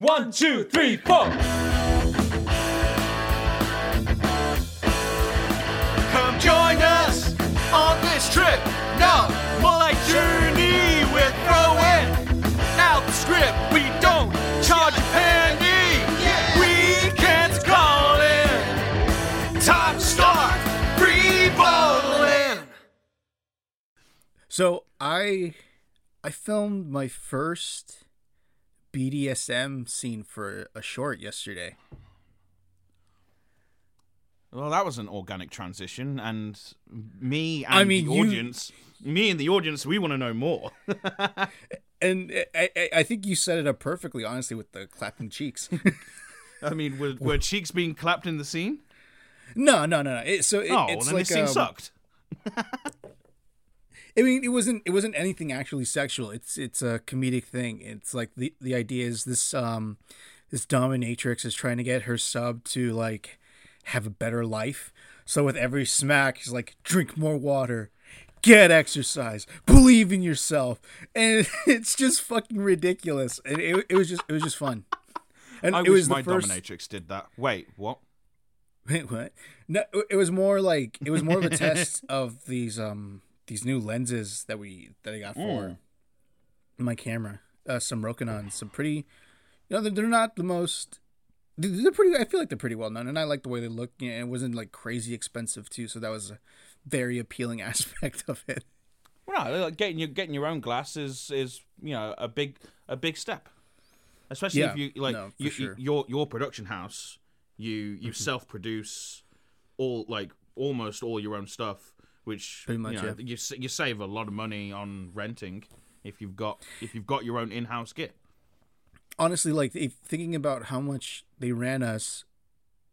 One, two, three, four. Come join us on this trip. No, more like journey. We're throwing out the script. We don't charge a penny. Weekends calling. Time to start free balling. So I I filmed my first BDSM scene for a short yesterday. Well, that was an organic transition, and me and I mean, the you- audience, me and the audience, we want to know more. And I, I, think you set it up perfectly, honestly, with the clapping cheeks. I mean, were, were cheeks being clapped in the scene? no, no, no, no. It, so it, oh, it's then like the scene um, sucked. I mean, it wasn't it wasn't anything actually sexual. It's it's a comedic thing. It's like the the idea is this um this dominatrix is trying to get her sub to like have a better life. So with every smack, she's like, drink more water, get exercise, believe in yourself, and it's just fucking ridiculous. And it, it was just it was just fun. And I it wish was my first. dominatrix did that. Wait, what? Wait, what? No, it was more like it was more of a test of these um these new lenses that we that I got for my camera. Uh, some Rokinon, some pretty, you know, they're, they're not the most. they're- pretty. I feel like they're pretty well known, and I like the way they look. You know, it wasn't like crazy expensive too, so that was a very appealing aspect of it. Well, no, like getting your getting your own glass is is you know a big a big step, especially Yeah, if you like no, you, sure. Mm-hmm. your your production house. You you self produce all like almost all your own stuff, which Pretty much, you, know, yeah. you you save a lot of money on renting if you've got if you've got your own in house kit. honestly like if thinking about how much they ran us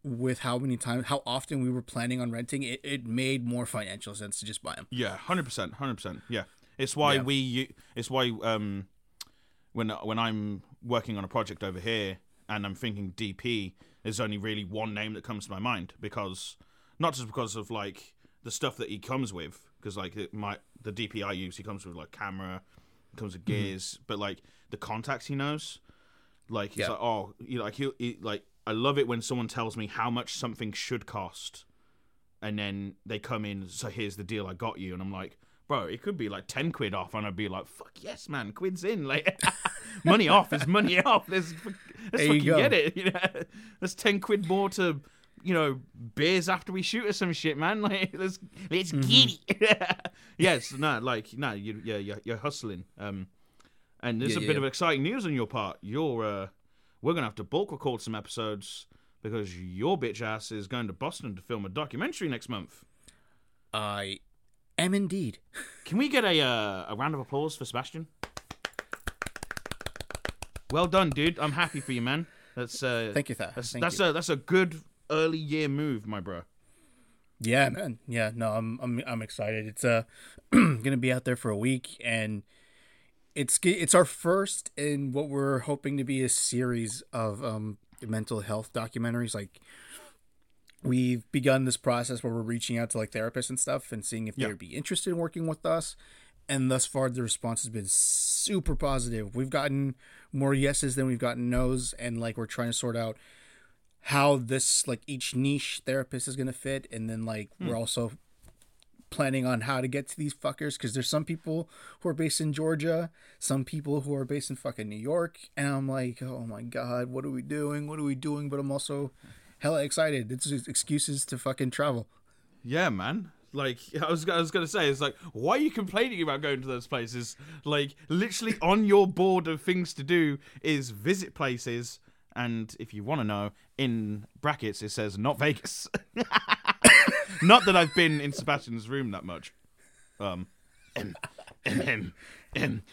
with how many times how often we were planning on renting it, it made more financial sense to just buy them Yeah, hundred percent, hundred percent. Yeah, it's why Yeah. we. It's why um, when when I'm working on a project over here and I'm thinking DP, there's only really one name that comes to my mind because not just because of like the stuff that he comes with, because like it might the DPI I use, he comes with like camera, comes with Mm-hmm. gears, but like the contacts he knows, like he's Yeah. like oh, you know, like he, he like I love it when someone tells me how much something should cost and then they come in so here's the deal i got you and i'm like bro it could be like 10 quid off and i'd be like fuck yes man quid's in like money off is money off let's, let's you fucking go. get it you know that's 10 quid more to you know beers after we shoot or some shit man like let's let's Mm-hmm. get it yes no like no you yeah you're, you're hustling um and there's Yeah, a yeah, bit of exciting news on your part you're uh we're gonna have to bulk record some episodes because your bitch ass is going to Boston to film a documentary next month. i am indeed Can we get a uh, a round of applause for Sebastian? Well done, dude. I'm happy for you, man. That's uh, Thank you, Tha. That's Thank that's you. a that's a good early year move, my bro. yeah man yeah no i'm i'm, I'm excited it's uh gonna be out there for a week and it's it's our first in what we're hoping to be a series of um mental health documentaries like we've begun this process where we're reaching out to like therapists and stuff and seeing if Yeah. they'd be interested in working with us and thus far the response has been super positive we've gotten more yeses than we've gotten nos and like we're trying to sort out how this like each niche therapist is going to fit and then like hmm. we're also planning on how to get to these fuckers because there's some people who are based in Georgia, some people who are based in fucking New York, and I'm like, oh my god, what are we doing? What are we doing? But I'm also hella excited. It's just excuses to fucking travel. Yeah, man. Like I was, I was gonna say, it's like, why are you complaining about going to those places? Like, literally on your board of things to do is visit places, and if you want to know, in brackets it says not Vegas. not that I've been in Sebastian's room that much. Um,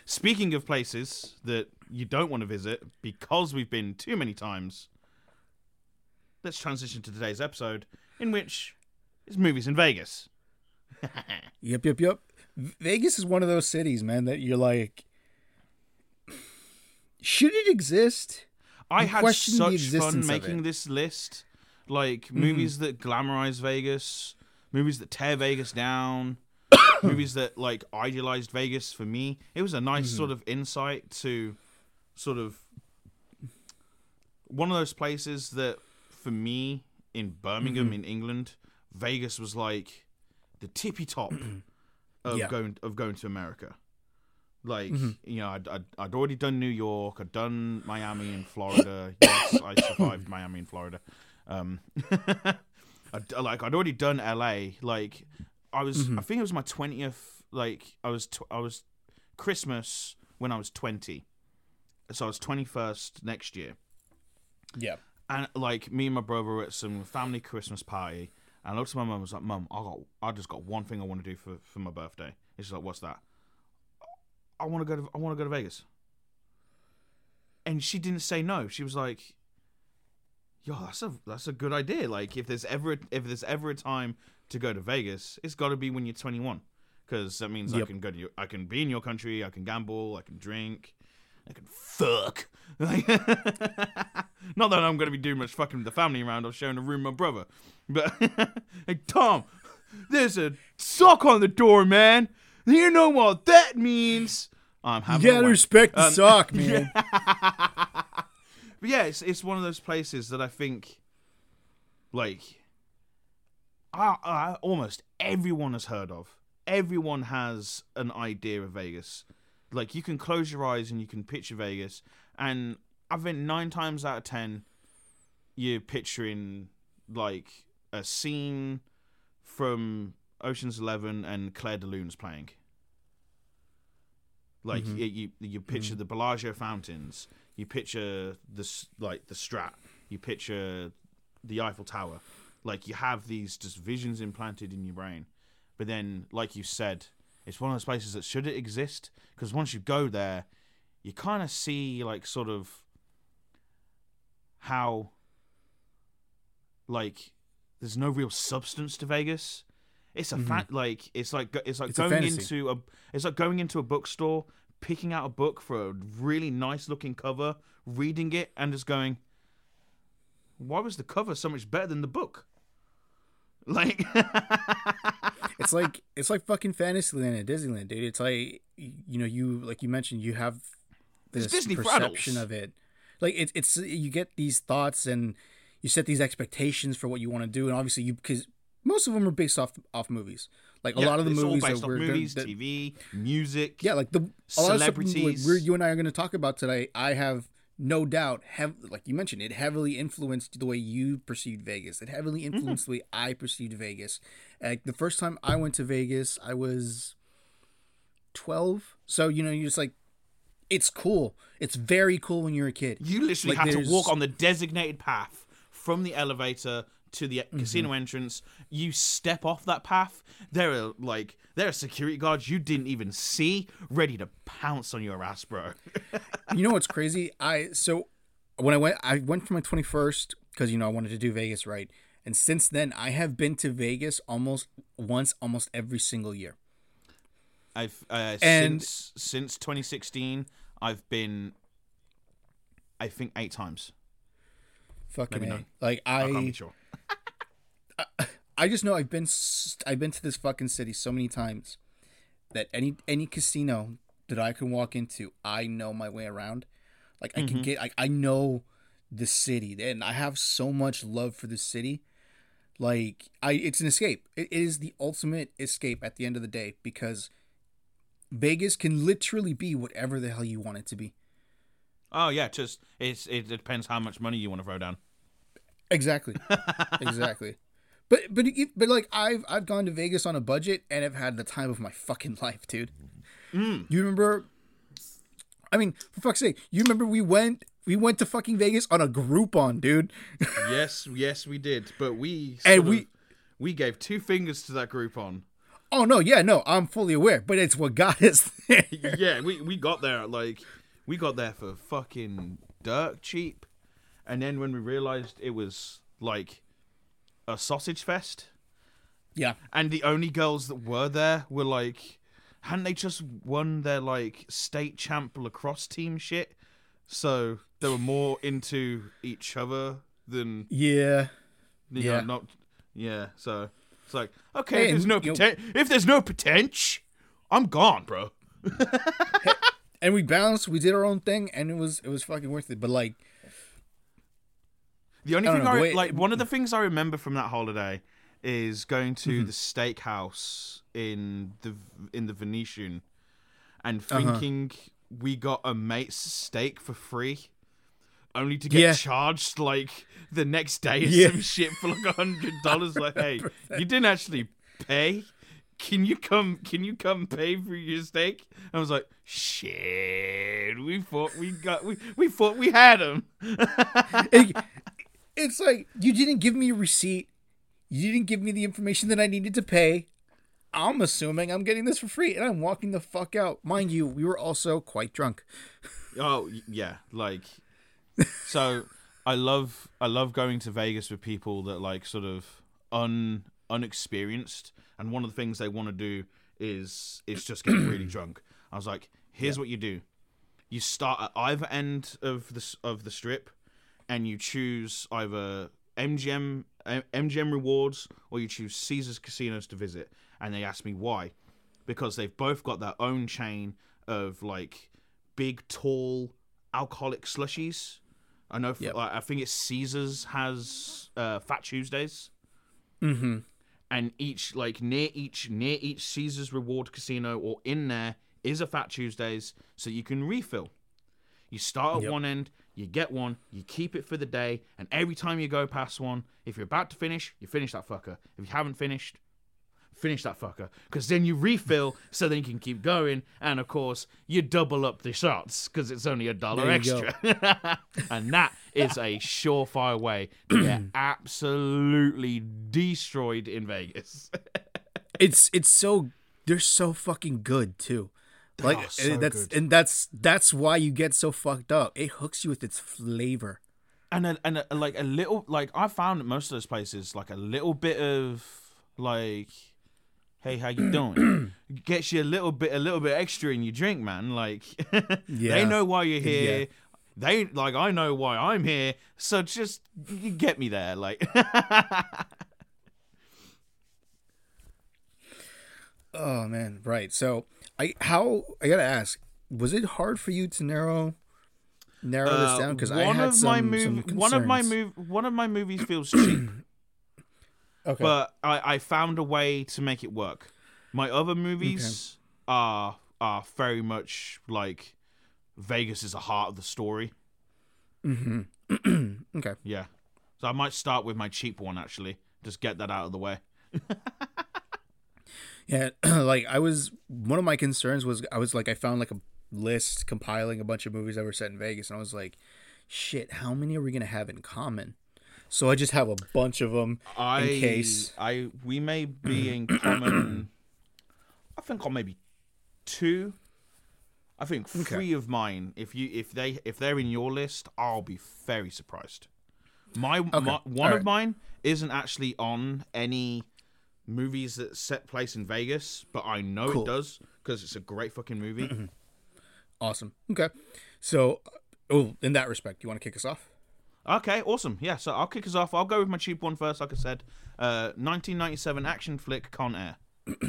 speaking of places that you don't want to visit because we've been too many times, let's transition to today's episode, in which is movies in Vegas. Yep, yep, yep. Vegas is one of those cities, man, that you're like, should it exist? I had such fun making this list. Like Mm-hmm. movies that glamorize Vegas, movies that tear Vegas down, movies that like idealized Vegas for me. It was a nice Mm-hmm. sort of insight to sort of one of those places that for me in Birmingham Mm-hmm. in England, Vegas was like the tippy top of Yeah. going of going to America. Like Mm-hmm. you know, I'd, I'd I'd already done New York, I'd done Miami and Florida. yes, I survived Miami and Florida. Um, I'd, like I'd already done LA. Like I was, Mm-hmm. I think it was my twentieth. Like I was, tw- I was Christmas when I was twenty, so I was twenty first next year. Yeah. And like me and my brother were at some family Christmas party, and I looked at my mum and was like, "Mum, I got, I just got one thing I want to do for for my birthday." And she's like, "What's that?" I want to go to, I want to go to Vegas. And she didn't say no. She was like, "Yo, that's a that's a good idea. Like, if there's ever if there's ever a time to go to Vegas, it's got to be when you're 21, because that means I can go to your, I can be in your country, I can gamble, I can drink." I can fuck. Like, not that I'm going to be doing much fucking with the family around or sharing a room with my brother. But, hey, Tom, there's a sock on the door, man. You know what that means? I'm You gotta respect the Um, sock, man. But yeah, it's it's one of those places that I think, like, I, I, almost everyone has heard of. Everyone has an idea of Vegas. Like, you can close your eyes and you can picture Vegas, and I think nine times out of ten, you're picturing like a scene from Ocean's Eleven and Clair de Lune's playing. Like mm-hmm. you, you, you picture mm-hmm. the Bellagio fountains, you picture the like the Strat, you picture the Eiffel Tower. Like you have these just visions implanted in your brain, but then, like you said, it's one of those places that should it exist because once you go there, you kind of see like sort of how like there's no real substance to Vegas. It's a mm-hmm. fact like it's like it's like It's going fantasy. into a it's like going into a bookstore, picking out a book for a really nice looking cover, reading it, and just going, "Why was the cover so much better than the book?" Like, it's like it's like fucking Fantasyland at Disneyland, dude. It's like you know, you like you mentioned, you have It's this Disney perception of it. Like it's it's you get these thoughts and you set these expectations for what you want to do, and obviously you because most of them are based off off movies. Like a lot of the movies that we're gonna- movies, that- TV, music. Yeah, like the a lot of stuff like Celebrities. you and I are going to talk about today. I have no doubt, have like you mentioned, it heavily influenced the way you perceived Vegas. It heavily Mm-hmm. influenced the way I perceived Vegas. Like the first time I went to Vegas, I was twelve. So you know, you're just like, it's cool. It's very cool when you're a kid. You literally Like, have to walk on the designated path from the elevator to the Mm-hmm. casino entrance. You step off that path. There are like there are security guards you didn't even see, ready to pounce on your ass, bro. you know what's crazy? I so when I went, I went for my twenty first because you know I wanted to do Vegas right, and since then I have been to Vegas almost once, almost every single year. I've uh, And- since since 2016, I've been, I think, eight times. Fucking Maybe like I can't I. I just know I've been I've been to this fucking city so many times that any any casino that I can walk into, I know my way around. Like I can mm-hmm. get like I know the city and I have so much love for the city. Like I it's an escape. It is the ultimate escape at the end of the day because Vegas can literally be whatever the hell you want it to be. Oh yeah, just it's it depends how much money you want to throw down. Exactly. exactly. But but but like I've I've gone to Vegas on a budget and I've had the time of my fucking life, dude. Mm. You remember? I mean, for fuck's sake, you remember we went we went to fucking Vegas on a Groupon, dude. yes, yes, we did, but we And we- of- we gave two fingers to that Groupon. oh no, yeah, no, I'm fully aware, but it's what got us there. yeah, we we got there like we got there for fucking dirt cheap, and then when we realized it was like a sausage fest, yeah, and the only girls that were there were like, hadn't they just won their like state champ lacrosse team shit? So they were more into each other than yeah. you Yeah. know, not yeah. So it's like okay, Hey, if there's no poten- if there's no potential, I'm gone, bro. And we bounced, we did our own thing, and it was it was fucking worth it. But like, The only I thing know, I like, one of the things I remember from that holiday is going to Mm-hmm. the steakhouse in the in the Venetian, and Uh-huh. thinking we got a mate's steak for free, only to get Yeah. charged like the next day Yeah. some shit for like a hundred dollars. Like, hey, you didn't actually pay. Can you come? Can you come pay for your steak? I was like, shit. We thought we got. We we thought we had him. it- it's like you didn't give me a receipt. You didn't give me the information that I needed to pay. I'm assuming I'm getting this for free, and I'm walking the fuck out. Mind you, we were also quite drunk. Oh yeah, like so I love I love going to Vegas with people that like sort of un unexperienced and one of the things they want to do is is just get really drunk. I was like, here's what you do. You start at either end of the of the strip and you choose either MGM MGM rewards or you choose Caesars casinos to visit and they asked me why because they've both got their own chain of like big tall alcoholic slushies. I know. Yep. like, I think it's Caesars has uh, Fat Tuesdays, Mm-hmm. and each like near each near each Caesars reward casino or in there is a Fat Tuesdays, so you can refill. You start at Yep. one end, you get one, you keep it for the day, and every time you go past one, if you're about to finish, you finish that fucker. If you haven't finished, finish that fucker because then you refill so then you can keep going and of course you double up the shots because it's only a dollar There you go. extra and that is a surefire way to get absolutely destroyed in vegas It's it's so they're so fucking good too. Like oh, are so that's good. and that's that's why you get so fucked up. It hooks you with its flavor. and a, and a, like a little like i found at most of those places like a little bit of like hey how you doing gets you a little bit a little bit extra in your drink man like they know why you're here Yeah. they like i know why i'm here so just you get me there like Oh man, right. So I how I gotta ask, was it hard for you to narrow narrow this down? Because I Uh, had of some, my some mov- one of my concerns. mov- one of my movies feels cheap Okay. but I, I found a way to make it work. My other movies are are very much like Vegas is the heart of the story. okay. Yeah, so I might start with my cheap one actually. Just get that out of the way. Yeah, like I was one of my concerns was I was like I found like a list compiling a bunch of movies that were set in Vegas, and I was like, shit, how many are we gonna have in common? So I just have a bunch of them I in case. I we may be in common. I think on maybe two. I think three of mine. If you if they if they're in your list, I'll be very surprised. My, my one of mine isn't actually on any movies that set place in Vegas, but I know Cool. it does because it's a great fucking movie. Awesome. Okay. So, oh, in that respect, you want to kick us off? Okay, awesome. Yeah, so I'll kick us off. I'll go with my cheap one first, like I said. Uh, 1997 action flick Con Air.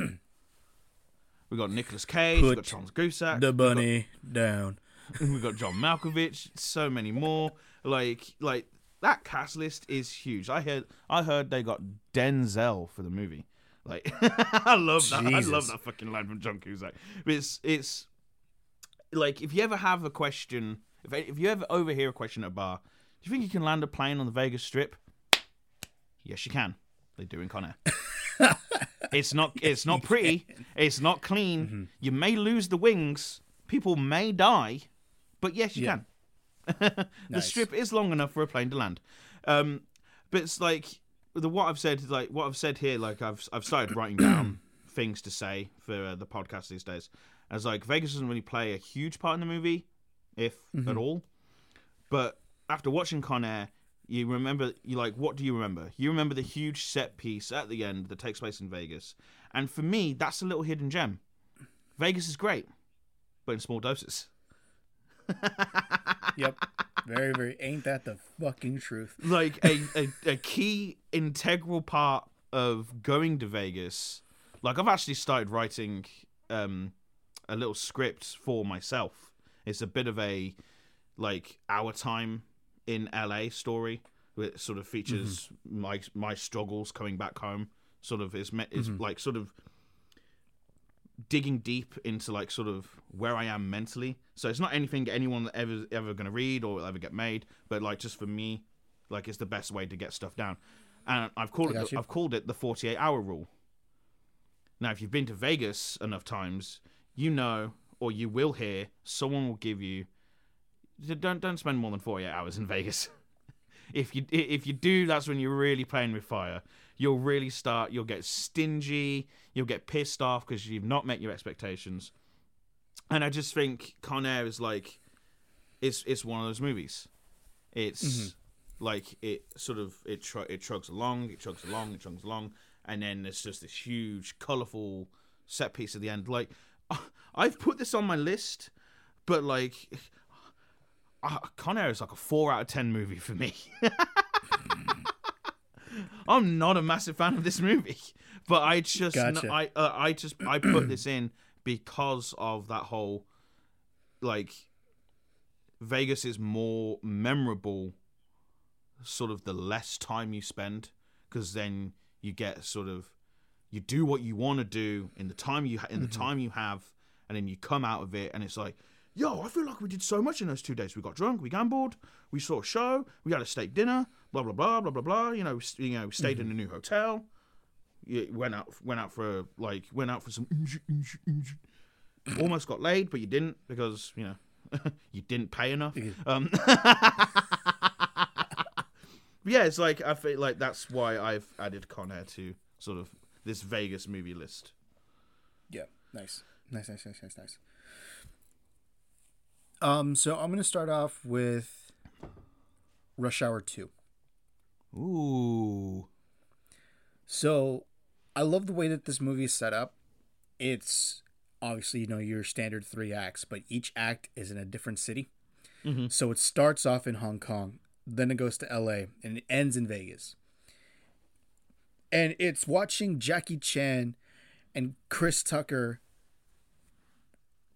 we got Nicolas Cage, we got Put Charles Cusack, The bunny down. we got John Malkovich, so many more. Like, like that cast list is huge. I heard, I heard they got Denzel for the movie. Like, I love that. I love that fucking line from John Cusack. But it's, it's like if you ever have a question, if if you ever overhear a question at a bar, do you think you can land a plane on the Vegas Strip? Yes, you can. They do in Con Air. it's not. It's not pretty. It's not clean. Mm-hmm. You may lose the wings. People may die, but yes, you Yeah. can. the Nice. strip is long enough for a plane to land. Um, but it's like the what I've said, like what I've said here, like I've I've started writing down things to say for uh, the podcast these days. As like Vegas doesn't really play a huge part in the movie, if at all. But after watching Con Air, you remember you like what do you remember? You remember the huge set piece at the end that takes place in Vegas, and for me, that's a little hidden gem. Vegas is great, but in small doses. Yep. Very, very. Ain't that the fucking truth? like a, a, a key integral part of going to Vegas. Like I've actually started writing um, a little script for myself. It's a bit of a like our time in LA story. It sort of features my my struggles coming back home. Sort of is me- is like sort of digging deep into like sort of where I am mentally. So it's not anything anyone ever ever going to read or will ever get made, but like just for me, like it's the best way to get stuff down. And I've called it you. I've called it the 48 hour rule. Now, if you've been to Vegas enough times, you know or you will hear someone will give you don't don't spend more than 48 hours in Vegas. if you if you do, that's when you're really playing with fire. You'll really start. You'll get stingy. You'll get pissed off because you've not met your expectations. And I just think Con Air is like, it's it's one of those movies. It's like it sort of it tr- it chugs along, it chugs along, it chugs along, and then there's just this huge, colorful set piece at the end. Like I've put this on my list, but like uh, Con Air is like a four out of ten movie for me. I'm not a massive fan of this movie, but I just Gotcha. I uh, I just I put this in because of that whole like Vegas is more memorable sort of the less time you spend because then you get sort of you do what you want to do in the time you ha- in the time you have and then you come out of it and it's like yo i feel like we did so much in those two days we got drunk we gambled we saw a show we had a steak dinner blah blah blah blah blah blah you know we, you know we stayed in a new hotel you went out went out for like went out for some almost got laid but you didn't because you know you didn't pay enough um yeah, it's like I feel like that's why I've added Con Air to sort of this Vegas movie list. Yeah. Nice. Nice, nice, nice, nice, nice. Um, so I'm gonna start off with Rush Hour Two. Ooh, So I love the way that this movie is set up. It's obviously, you know, your standard three acts, but each act is in a different city. So it starts off in Hong Kong, then it goes to LA, and it ends in Vegas. And it's watching Jackie Chan and Chris Tucker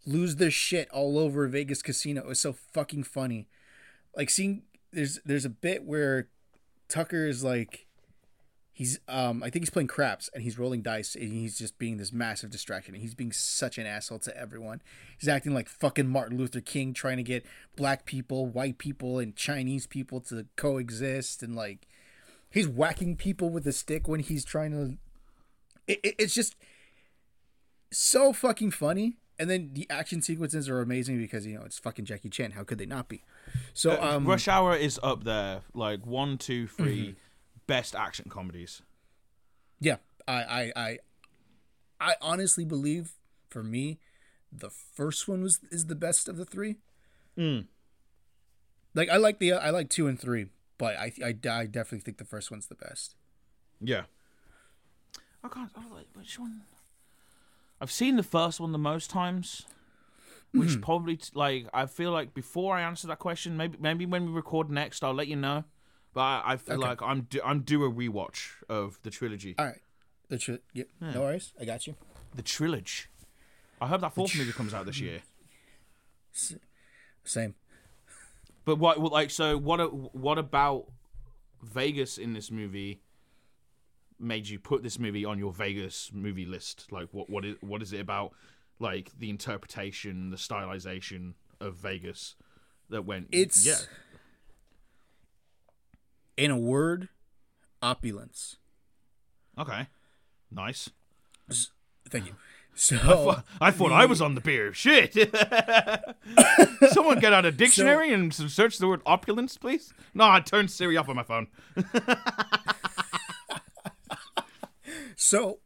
lose their shit all over Vegas casino. It was so fucking funny. Like seeing there's there's a bit where Tucker is like he's um I think he's playing craps and he's rolling dice and he's just being this massive distraction and he's being such an asshole to everyone. He's acting like fucking Martin Luther King trying to get black people, white people and Chinese people to coexist and like he's whacking people with a stick when he's trying to it, it- it's just so fucking funny and then the action sequences are amazing because you know it's fucking Jackie Chan. How could they not be? So uh, um Rush Hour is up there, like one, two, three mm-hmm. best action comedies. Yeah, I, I, I, I honestly believe for me, the first one was is the best of the three. Mm. Like I like the I like two and three, but I, I, I definitely think the first one's the best. Yeah. I can't. Oh, which one? I've seen the first one the most times, which Mm-hmm. probably t- like I feel like before I answer that question, maybe maybe when we record next, I'll let you know. But I, I feel Okay. like I'm du- I'm due a rewatch of the trilogy. All right. The tr- yep. No worries. I got you. The trilogy. I hope that fourth movie comes out this year. Same. But what like so what what about Vegas in this movie made you put this movie on your Vegas movie list? Like what what is what is it about like the interpretation, the stylization of Vegas that went It's yeah. in a word, opulence. Okay. Nice. Thank you. So I thought, I, thought I was on the beer. Shit. Someone get out a dictionary and s- search the word opulence, please. No, I turned Siri off on my phone. So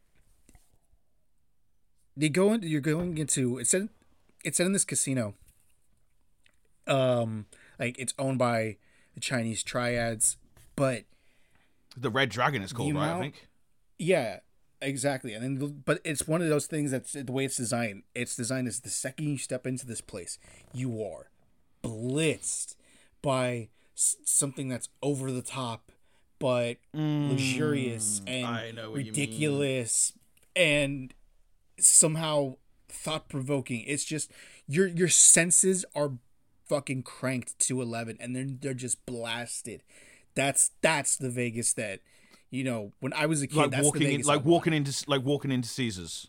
you go into you're going into it's in it's in this casino. Um, like it's owned by the Chinese triads, but The Red Dragon is called, right? I think. yeah, exactly. And then, but it's one of those things that's the way it's designed. It's designed as the second you step into this place, you are blitzed by something that's over the top, but luxurious and Mm, I know what you mean. ridiculous, and somehow thought provoking. It's just your your senses are fucking cranked to eleven, and they're they're just blasted. That's that's the Vegas that you know when I was a kid. Like that's walking the in, like walking into like walking into Caesars.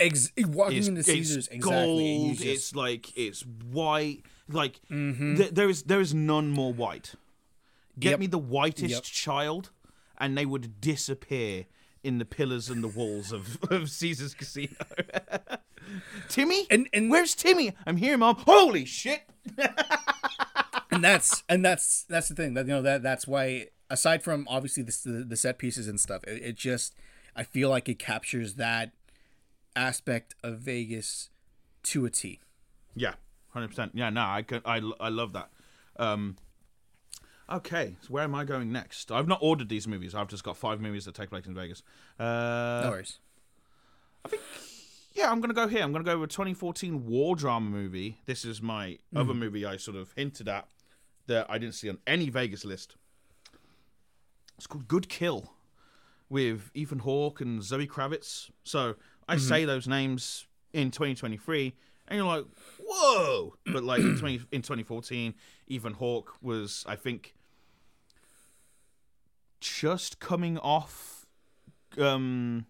Ex- walking It's, into it's Caesars exactly. and gold. just- It's like it's white. Like Mm-hmm. th- there is there is none more white. Get Yep. me the whitest Yep. child, and they would disappear in the pillars and the walls of, of Caesar's Casino. Timmy, And- and- where's Timmy? I'm here, mom. Holy shit! and that's and that's that's the thing that you know that that's why aside from obviously the the, the set pieces and stuff, it, it just I feel like it captures that aspect of Vegas to a T. Yeah, hundred percent. Yeah, no, I can, I I love that. Um, okay, so where am I going next? I've not ordered these movies. I've just got five movies that take place in Vegas. Uh, No worries. I think, yeah, I'm gonna go here. I'm gonna go with 2014 war drama movie. This is my Mm-hmm. other movie I sort of hinted at that I didn't see on any Vegas list. It's called Good Kill with Ethan Hawke and Zoe Kravitz. So I Mm-hmm. say those names in 2023, and you're like, whoa! But like in 20 in 2014, Ethan Hawke was, I think, just coming off. Um,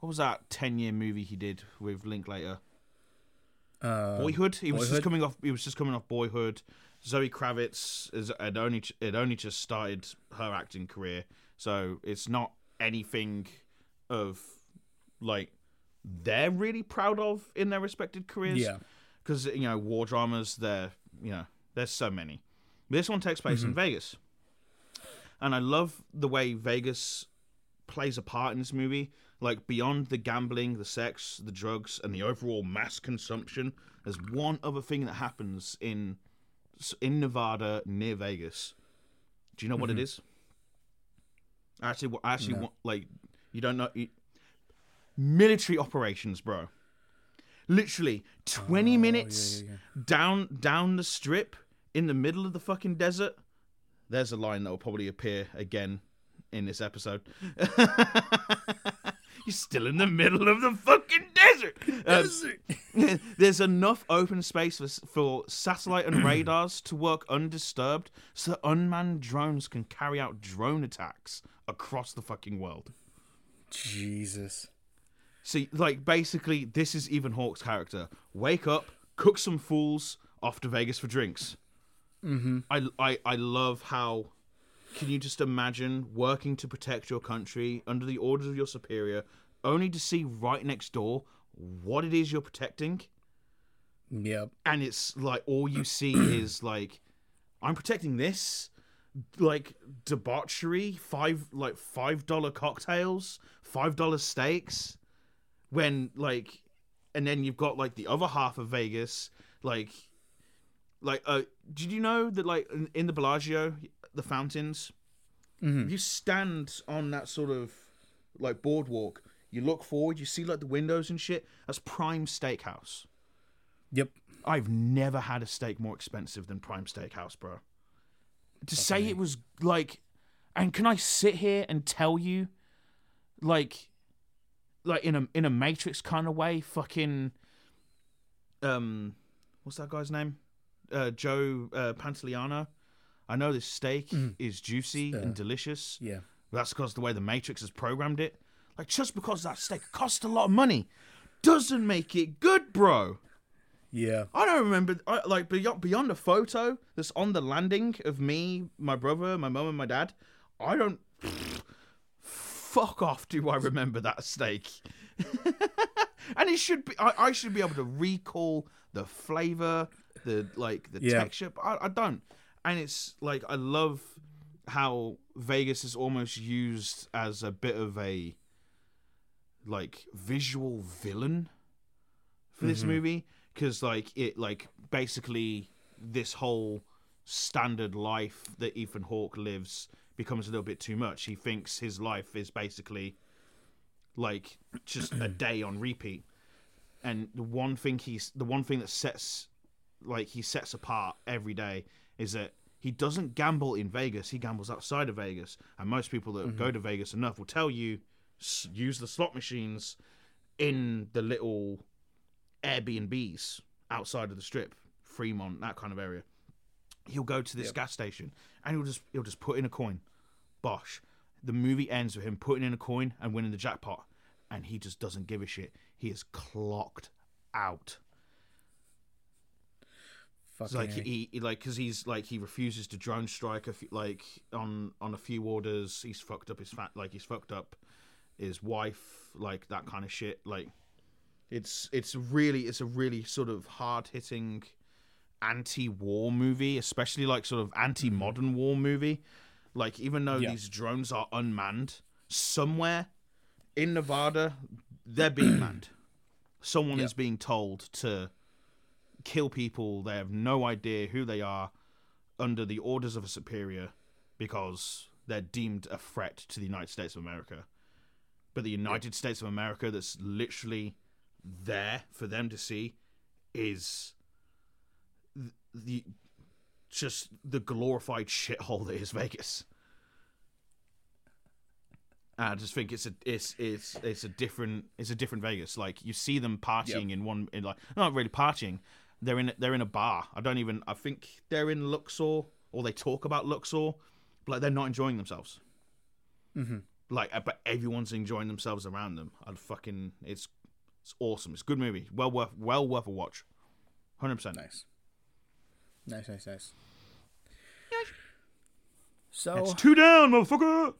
what was that 10 year movie he did with Linklater? Uh, Boyhood. He was just coming off. He was just coming off Boyhood. Zoe Kravitz is had only had only just started her acting career, so it's not anything of like they're really proud of in their respected careers. Yeah. because you know war dramas. There, you know, there's so many. This one takes place in Vegas, and I love the way Vegas plays a part in this movie. Like beyond the gambling, the sex, the drugs, and the overall mass consumption, there's one other thing that happens in in Nevada near Vegas. Do you know what it mm-hmm. is? Actually, what- actually, No. what, like you don't know. You, military operations, bro. Literally twenty oh, minutes down down the strip in the middle of the fucking desert. There's a line that will probably appear again in this episode. You're still in the middle of the fucking desert. Um, there's enough open space for, for satellite and radars to work undisturbed so that unmanned drones can carry out drone attacks across the fucking world. Jesus. See, like basically, this is Ethan Hawke's character. Wake up, cook some fools, off to Vegas for drinks. Mm-hmm. I, I, I love how. Can you just imagine working to protect your country under the orders of your superior, only to see right next door what it is you're protecting, Yep. and it's like all you see is like, I'm protecting this, like debauchery, five like five dollar cocktails, five dollar steaks, when like, and then you've got like the other half of Vegas, like, like uh, did you know that like in, in the Bellagio, the fountains, if you stand on that sort of like boardwalk, You look forward, you see like the windows and shit. That's Prime Steakhouse. Yep. I've never had a steak more expensive than Prime Steakhouse, bro. To say it was like, and can I sit here and tell you, like, like in a in a Matrix kind of way, fucking, um, what's that guy's name? Uh, Joe uh, Pantoliano. I know this steak is juicy and delicious. Yeah. That's because the way the Matrix has programmed it. Like just because that steak cost a lot of money, doesn't make it good, bro. Yeah. I don't remember, I, like beyond beyond the photo that's on the landing of me, my brother, my mum, and my dad. I don't. Fuck off! Do I remember that steak? and it should be. I, I should be able to recall the flavor, the like the Yeah. texture. But I, I don't. And it's like I love how Vegas is almost used as a bit of a like visual villain for this mm-hmm. movie because like it like basically this whole standard life that Ethan Hawke lives becomes a little bit too much. He thinks his life is basically like just a day on repeat. And the one thing he's the one thing that sets like he sets apart every day is that he doesn't gamble in Vegas. He gambles outside of Vegas. And most people that go mm-hmm. to Vegas enough will tell you s- use the slot machines in the little Airbnbs outside of the strip, Fremont, that kind of area. He'll go to this gas station and he'll just he'll just put in a coin. Bosh. The movie ends with him putting in a coin and winning the jackpot, and he just doesn't give a shit. He is clocked out. Fucking like A. he, he like because he's like he refuses to drone strike a few, like on on a few orders. He's fucked up his fat like he's fucked up his wife like that kind of shit. Like it's it's really it's a really sort of hard hitting anti-war movie, especially like sort of anti-modern mm-hmm. war movie. Like even though Yeah. these drones are unmanned, somewhere in Nevada they're being manned. Someone is being told to kill people. They have no idea who they are under the orders of a superior because they're deemed a threat to the United States of America. But the United States of America, that's literally there for them to see, is the just the glorified shithole that is Vegas. And I just think it's a it's it's it's a different it's a different Vegas. Like you see them partying in one in like not really partying. They're in they're in a bar. I don't even I think they're in Luxor or they talk about Luxor, but like they're not enjoying themselves. Mm-hmm. Like but everyone's enjoying themselves around them. I'd fucking it's it's awesome. It's a good movie. Well worth well worth a watch. Hundred percent. Nice. Nice, nice, nice. So It's two down, motherfucker.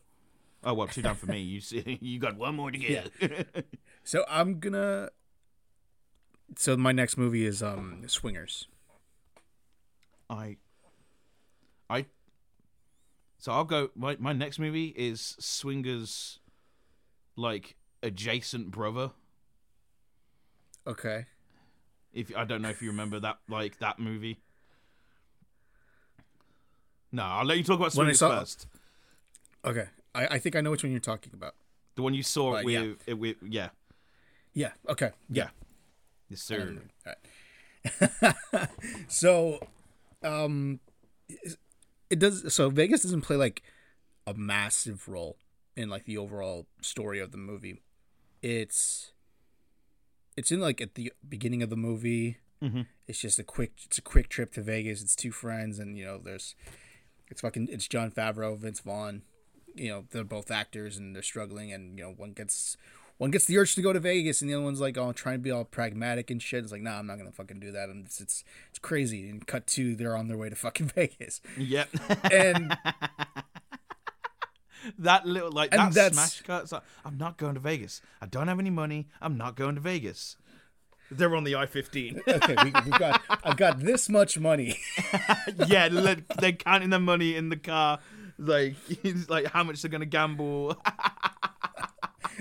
Oh well, two down for me. You see, you got one more to get. so I'm gonna so my next movie is um Swingers. I, I. So I'll go. My my next movie is Swingers, like adjacent brother. Okay. If I don't know if you remember that, like that movie. No, I'll let you talk about Swingers saw- first. Okay. I, I think I know which one you're talking about. The one you saw with, yeah. with, yeah, Yeah. Okay. Yeah. Yes, sir. So, um, it does. So Vegas doesn't play like a massive role in like the overall story of the movie. It's it's in like at the beginning of the movie. Mm-hmm. It's just a quick. It's a quick trip to Vegas. It's two friends, and you know, there's it's fucking. It's Jon Favreau, Vince Vaughn. You know, they're both actors, and they're struggling, and you know, one gets one gets the urge to go to Vegas, and the other one's like, "Oh, I'm trying to be all pragmatic and shit." It's like, "Nah, I'm not gonna fucking do that." And it's it's, it's crazy. And cut to they're on their way to fucking Vegas, Yep. and that little like that smash cut. It's like, I'm not going to Vegas. I don't have any money. I'm not going to Vegas. They're on the I-15. okay, we, we've got I've got this much money. yeah, they're counting the money in the car. Like, like how much they're gonna gamble.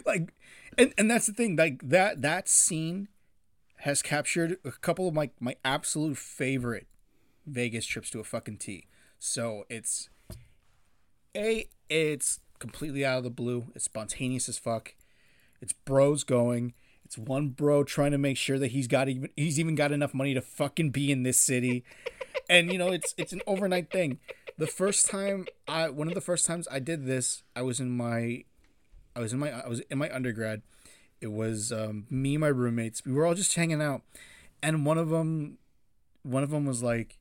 like and and that's the thing like that that scene has captured a couple of my my absolute favorite Vegas trips to a fucking T. So it's a it's completely out of the blue. It's spontaneous as fuck. It's bros going. It's one bro trying to make sure that he's got even he's even got enough money to fucking be in this city. and you know, it's it's an overnight thing. The first time I one of the first times I did this, I was in my I was in my I was in my undergrad. It was um, me and my roommates. We were all just hanging out, and one of them, one of them was like,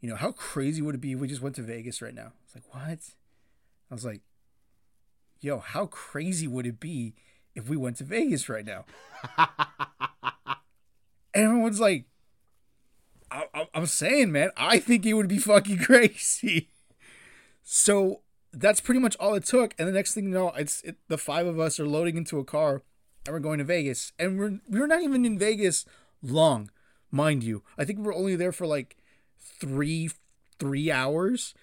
you know, how crazy would it be if we just went to Vegas right now? It's like what? I was like, yo, how crazy would it be if we went to Vegas right now? Everyone's like, I, I'm saying, man, I think it would be fucking crazy. So that's pretty much all it took. And the next thing you know, it's it, the five of us are loading into a car and we're going to Vegas. And we're we're not even in Vegas long, mind you. I think we we're only there for like three three hours,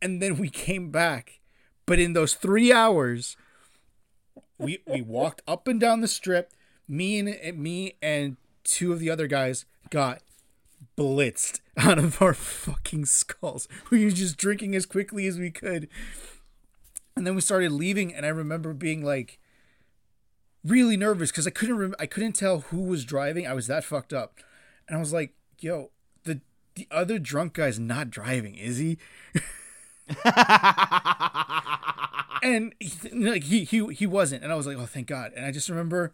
and then we came back. But in those three hours, we we walked up and down the strip. Me and me and two of the other guys got blitzed out of our fucking skulls. We were just drinking as quickly as we could. And then we started leaving and I remember being like really nervous cuz I couldn't rem- I couldn't tell who was driving. I was that fucked up. And I was like, "Yo, the the other drunk guy's not driving, is he?" and he, like he he he wasn't and I was like, "Oh, thank God." And I just remember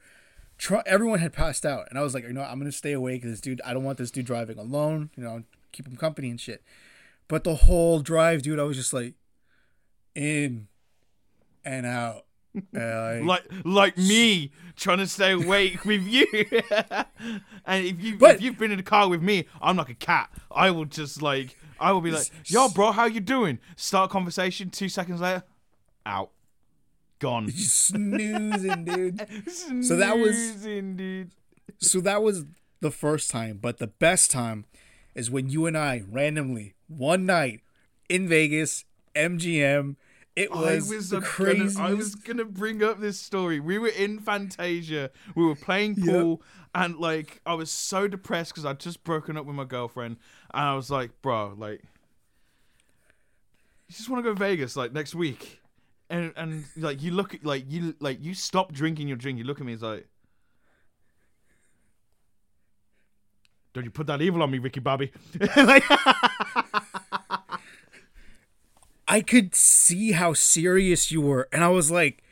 everyone had passed out, and I was like, you know, I'm gonna stay awake. This dude, I don't want this dude driving alone. You know, keep him company and shit. But the whole drive, dude, I was just like, in and out. Uh, like like me trying to stay awake with you. and if you but, if you've been in the car with me, I'm like a cat. I will just like I will be like, "Yo, bro, how you doing?" Start conversation. Two seconds later, out gone. Snoozing, dude. Snoozing, so that was dude. So that was the first time, but the best time is when you and I randomly one night in Vegas, MGM. It was, I was. Gonna, I was gonna bring up this story. We were in Fantasia. We were playing pool, yep. and like I was so depressed because I'd just broken up with my girlfriend, and I was like, "Bro, like, you just want to go to Vegas like next week." And and like you look at like you like you stop drinking your drink. You look at me, it's like, don't you put that evil on me, Ricky Bobby? like, I could see how serious you were, and I was like,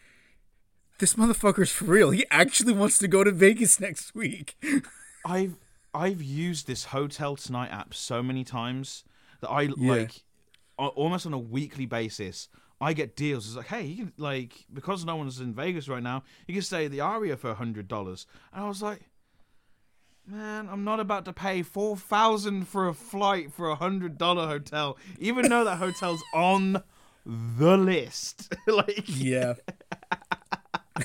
this motherfucker's for real. He actually wants to go to Vegas next week. I've I've used this Hotel Tonight app so many times that I yeah. like almost on a weekly basis. I get deals. It's like, hey, you can like because no one's in Vegas right now, you can stay at the Aria for a hundred dollars. And I was like, man, I'm not about to pay four thousand for a flight for a hundred dollar hotel, even though that hotel's on the list. like, yeah.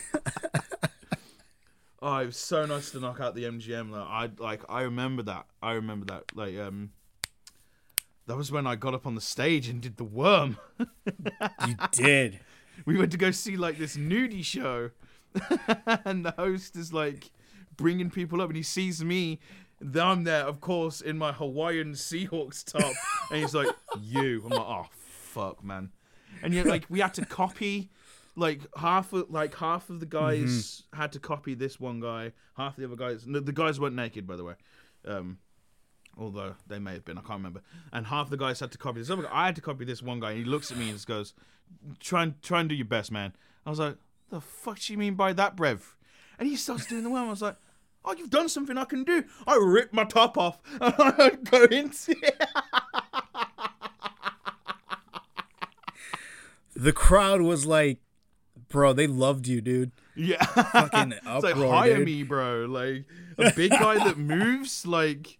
oh, it was so nice to knock out the MGM. Like, I like, I remember that. I remember that. Like, um, that was when I got up on the stage and did the worm. you did. We went to go see like this nudie show, and the host is like bringing people up, and he sees me. I'm there, of course, in my Hawaiian Seahawks top, and he's like, "You." I'm like, "Oh fuck, man." And you like, we had to copy like half of like half of the guys mm-hmm. had to copy this one guy. Half the other guys, no, the guys weren't naked, by the way. Um, although they may have been, I can't remember. And half the guys had to copy this other guy. I had to copy this one guy, and he looks at me and just goes, "Try and try and do your best, man." I was like, "The fuck do you mean by that, Brev?" And he starts doing the one. I was like, "Oh, you've done something I can do." I rip my top off and I go into it. the crowd was like, "Bro, they loved you, dude." Yeah, fucking uproar, it's like hire dude. me, bro. Like a big guy that moves, like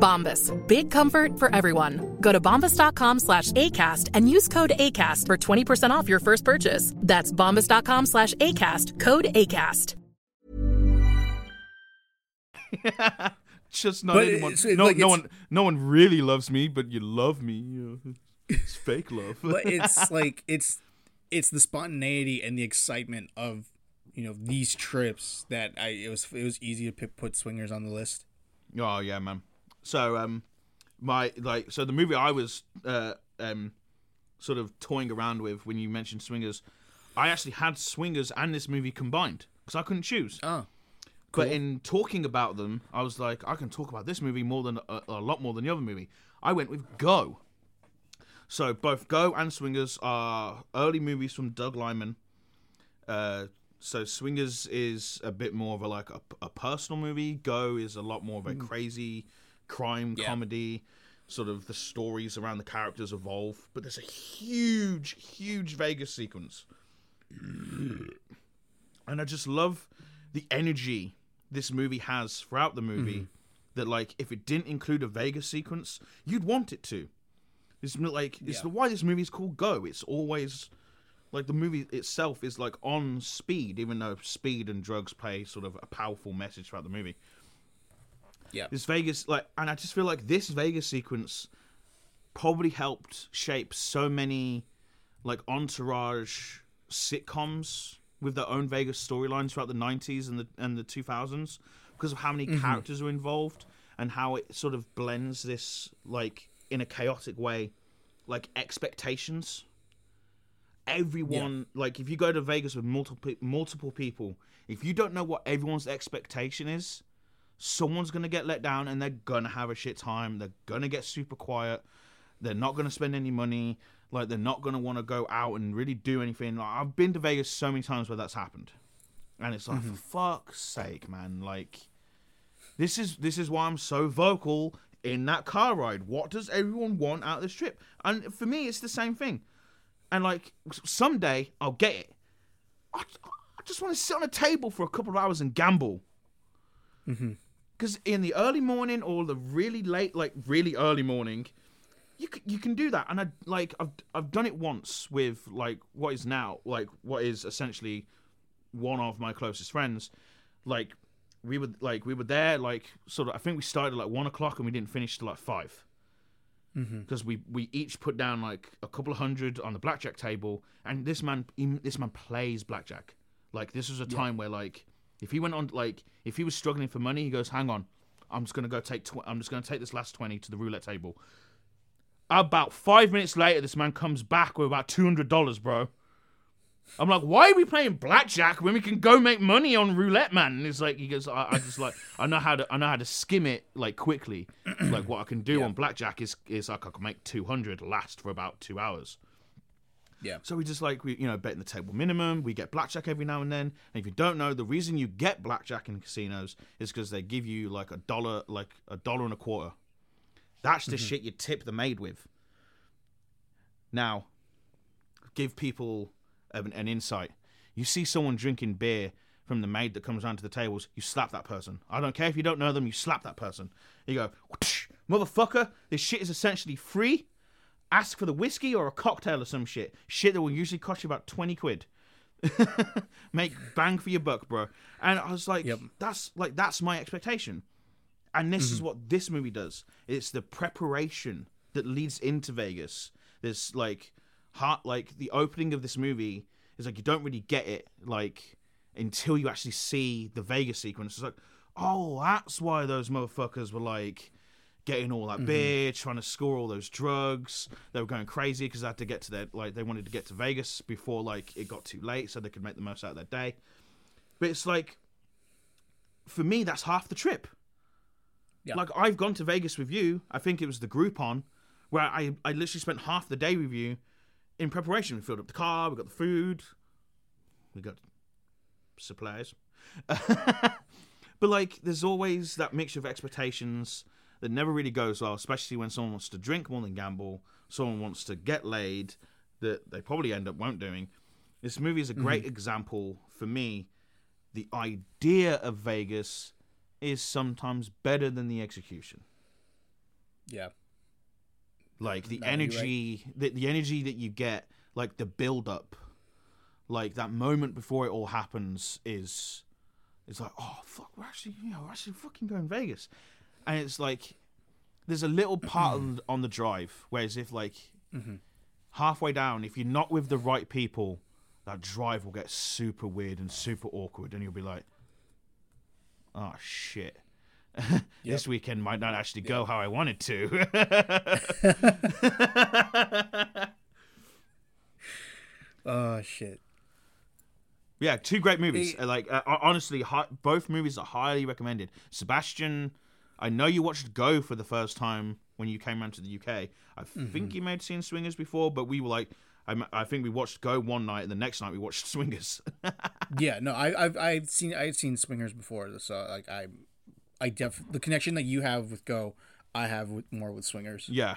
Bombas. Big comfort for everyone. Go to bombas.com slash ACAST and use code ACAST for 20% off your first purchase. That's bombas.com slash ACAST. Code ACAST. Just not But anyone. it's- it's no, like no one, no one really loves me, but you love me. you know. It's fake love. but it's like it's it's the spontaneity and the excitement of you know these trips that I it was it was easy to pick, put swingers on the list. Oh yeah, man. So um, my like so the movie I was uh um sort of toying around with when you mentioned Swingers, I actually had Swingers and this movie combined because I couldn't choose. Oh, But in talking about them, I was like, I can talk about this movie more than a, a lot more than the other movie. I went with Go. So both Go and Swingers are early movies from Doug Liman. Uh, so Swingers is a bit more of a like a, a personal movie. Go is a lot more of a crazy crime Yeah. comedy. Sort of the stories around the characters evolve, but there's a huge, huge Vegas sequence and I just love the energy this movie has throughout the movie. Mm-hmm. That like, if it didn't include a Vegas sequence, you'd want it to. It's like it's Yeah. the why this movie is called Go. It's always like the movie itself is like on speed, even though speed and drugs play sort of a powerful message throughout the movie. Yeah. This Vegas, like, and I just feel like this Vegas sequence probably helped shape so many, like, entourage sitcoms with their own Vegas storylines throughout the '90s and the and the 2000s because of how many mm-hmm. characters are involved and how it sort of blends this, like, in a chaotic way, like expectations. Everyone, like, if you go to Vegas with multiple multiple people, if you don't know what everyone's expectation is, someone's gonna get let down and they're gonna have a shit time. They're gonna get super quiet. They're not gonna spend any money. Like they're not gonna want to go out and really do anything. Like I've been to Vegas so many times where that's happened, and it's like mm-hmm. for fuck's sake, man. Like this is this is why I'm so vocal in that car ride. What does everyone want out of this trip? And for me, it's the same thing. And like someday I'll get it. I, I just want to sit on a table for a couple of hours and gamble mm-hmm. Because in the early morning or the really late, like really early morning, you can, you can do that. And I like I've I've done it once with like what is now like what is essentially one of my closest friends. Like we were like we were there like sort of I think we started at like one o'clock and we didn't finish till like five mm-hmm. because we we each put down like a couple of hundred on the blackjack table, and this man he, this man plays blackjack. Like this was a time where like if he went on like if he was struggling for money, he goes, "Hang on, I'm just gonna go take tw- I'm just gonna take this last twenty to the roulette table." About five minutes later, this man comes back with about two hundred dollars, bro. I'm like, why are we playing blackjack when we can go make money on roulette, man? And it's like he goes, I, I just like I know how to I know how to skim it like quickly. like what I can do on blackjack is is like I can make two hundred last for about two hours. Yeah. So we just like we you know betting the table minimum. We get blackjack every now and then. And if you don't know, the reason you get blackjack in casinos is because they give you like a dollar, like a dollar and a quarter. That's the mm-hmm. shit you tip the maid with. Now, give people an, an insight. You see someone drinking beer from the maid that comes around to the tables, you slap that person. I don't care if you don't know them, you slap that person. You go, motherfucker, this shit is essentially free. Ask for the whiskey or a cocktail or some shit. Shit that will usually cost you about 20 quid. Make bang for your buck, bro. And I was like, Yep. that's like that's my expectation. And this is mm-hmm. what this movie does. It's the preparation that leads into Vegas. There's like heart like the opening of this movie is like you don't really get it like until you actually see the Vegas sequence. It's like, oh, that's why those motherfuckers were like getting all that mm-hmm. beer, trying to score all those drugs. They were going crazy because they had to get to their like they wanted to get to Vegas before like it got too late, so they could make the most out of their day. But it's like, for me, that's half the trip. Yeah. Like I've gone to Vegas with you. I think it was the Groupon, where I I literally spent half the day with you in preparation. We filled up the car. We got the food. We got supplies. But like, there's always that mixture of expectations that never really goes well, especially when someone wants to drink more than gamble, someone wants to get laid, that they probably end up won't doing. This movie is a great mm-hmm. example for me. The idea of Vegas is sometimes better than the execution. Yeah. Like the No, energy, the, the energy that you get, like the build up, like that moment before it all happens is, is like, oh fuck, we're actually, you know, we're actually fucking going to Vegas, and it's like, there's a little part on, on the drive, whereas if like halfway down, if you're not with the right people, that drive will get super weird and super awkward, and you'll be like, oh shit. this weekend might not actually go how I wanted to. Oh shit. Yeah, two great movies. Uh, like uh, honestly, hi- both movies are highly recommended. Sebastian, I know you watched Go for the first time when you came around to the UK. I Mm-hmm. think you may have seen Swingers before, but we were like, I think we watched Go one night, and the next night we watched Swingers. Yeah, no, I, I've I've seen I've seen swingers before, so like I, I def the connection that you have with Go, I have with, more with swingers. yeah,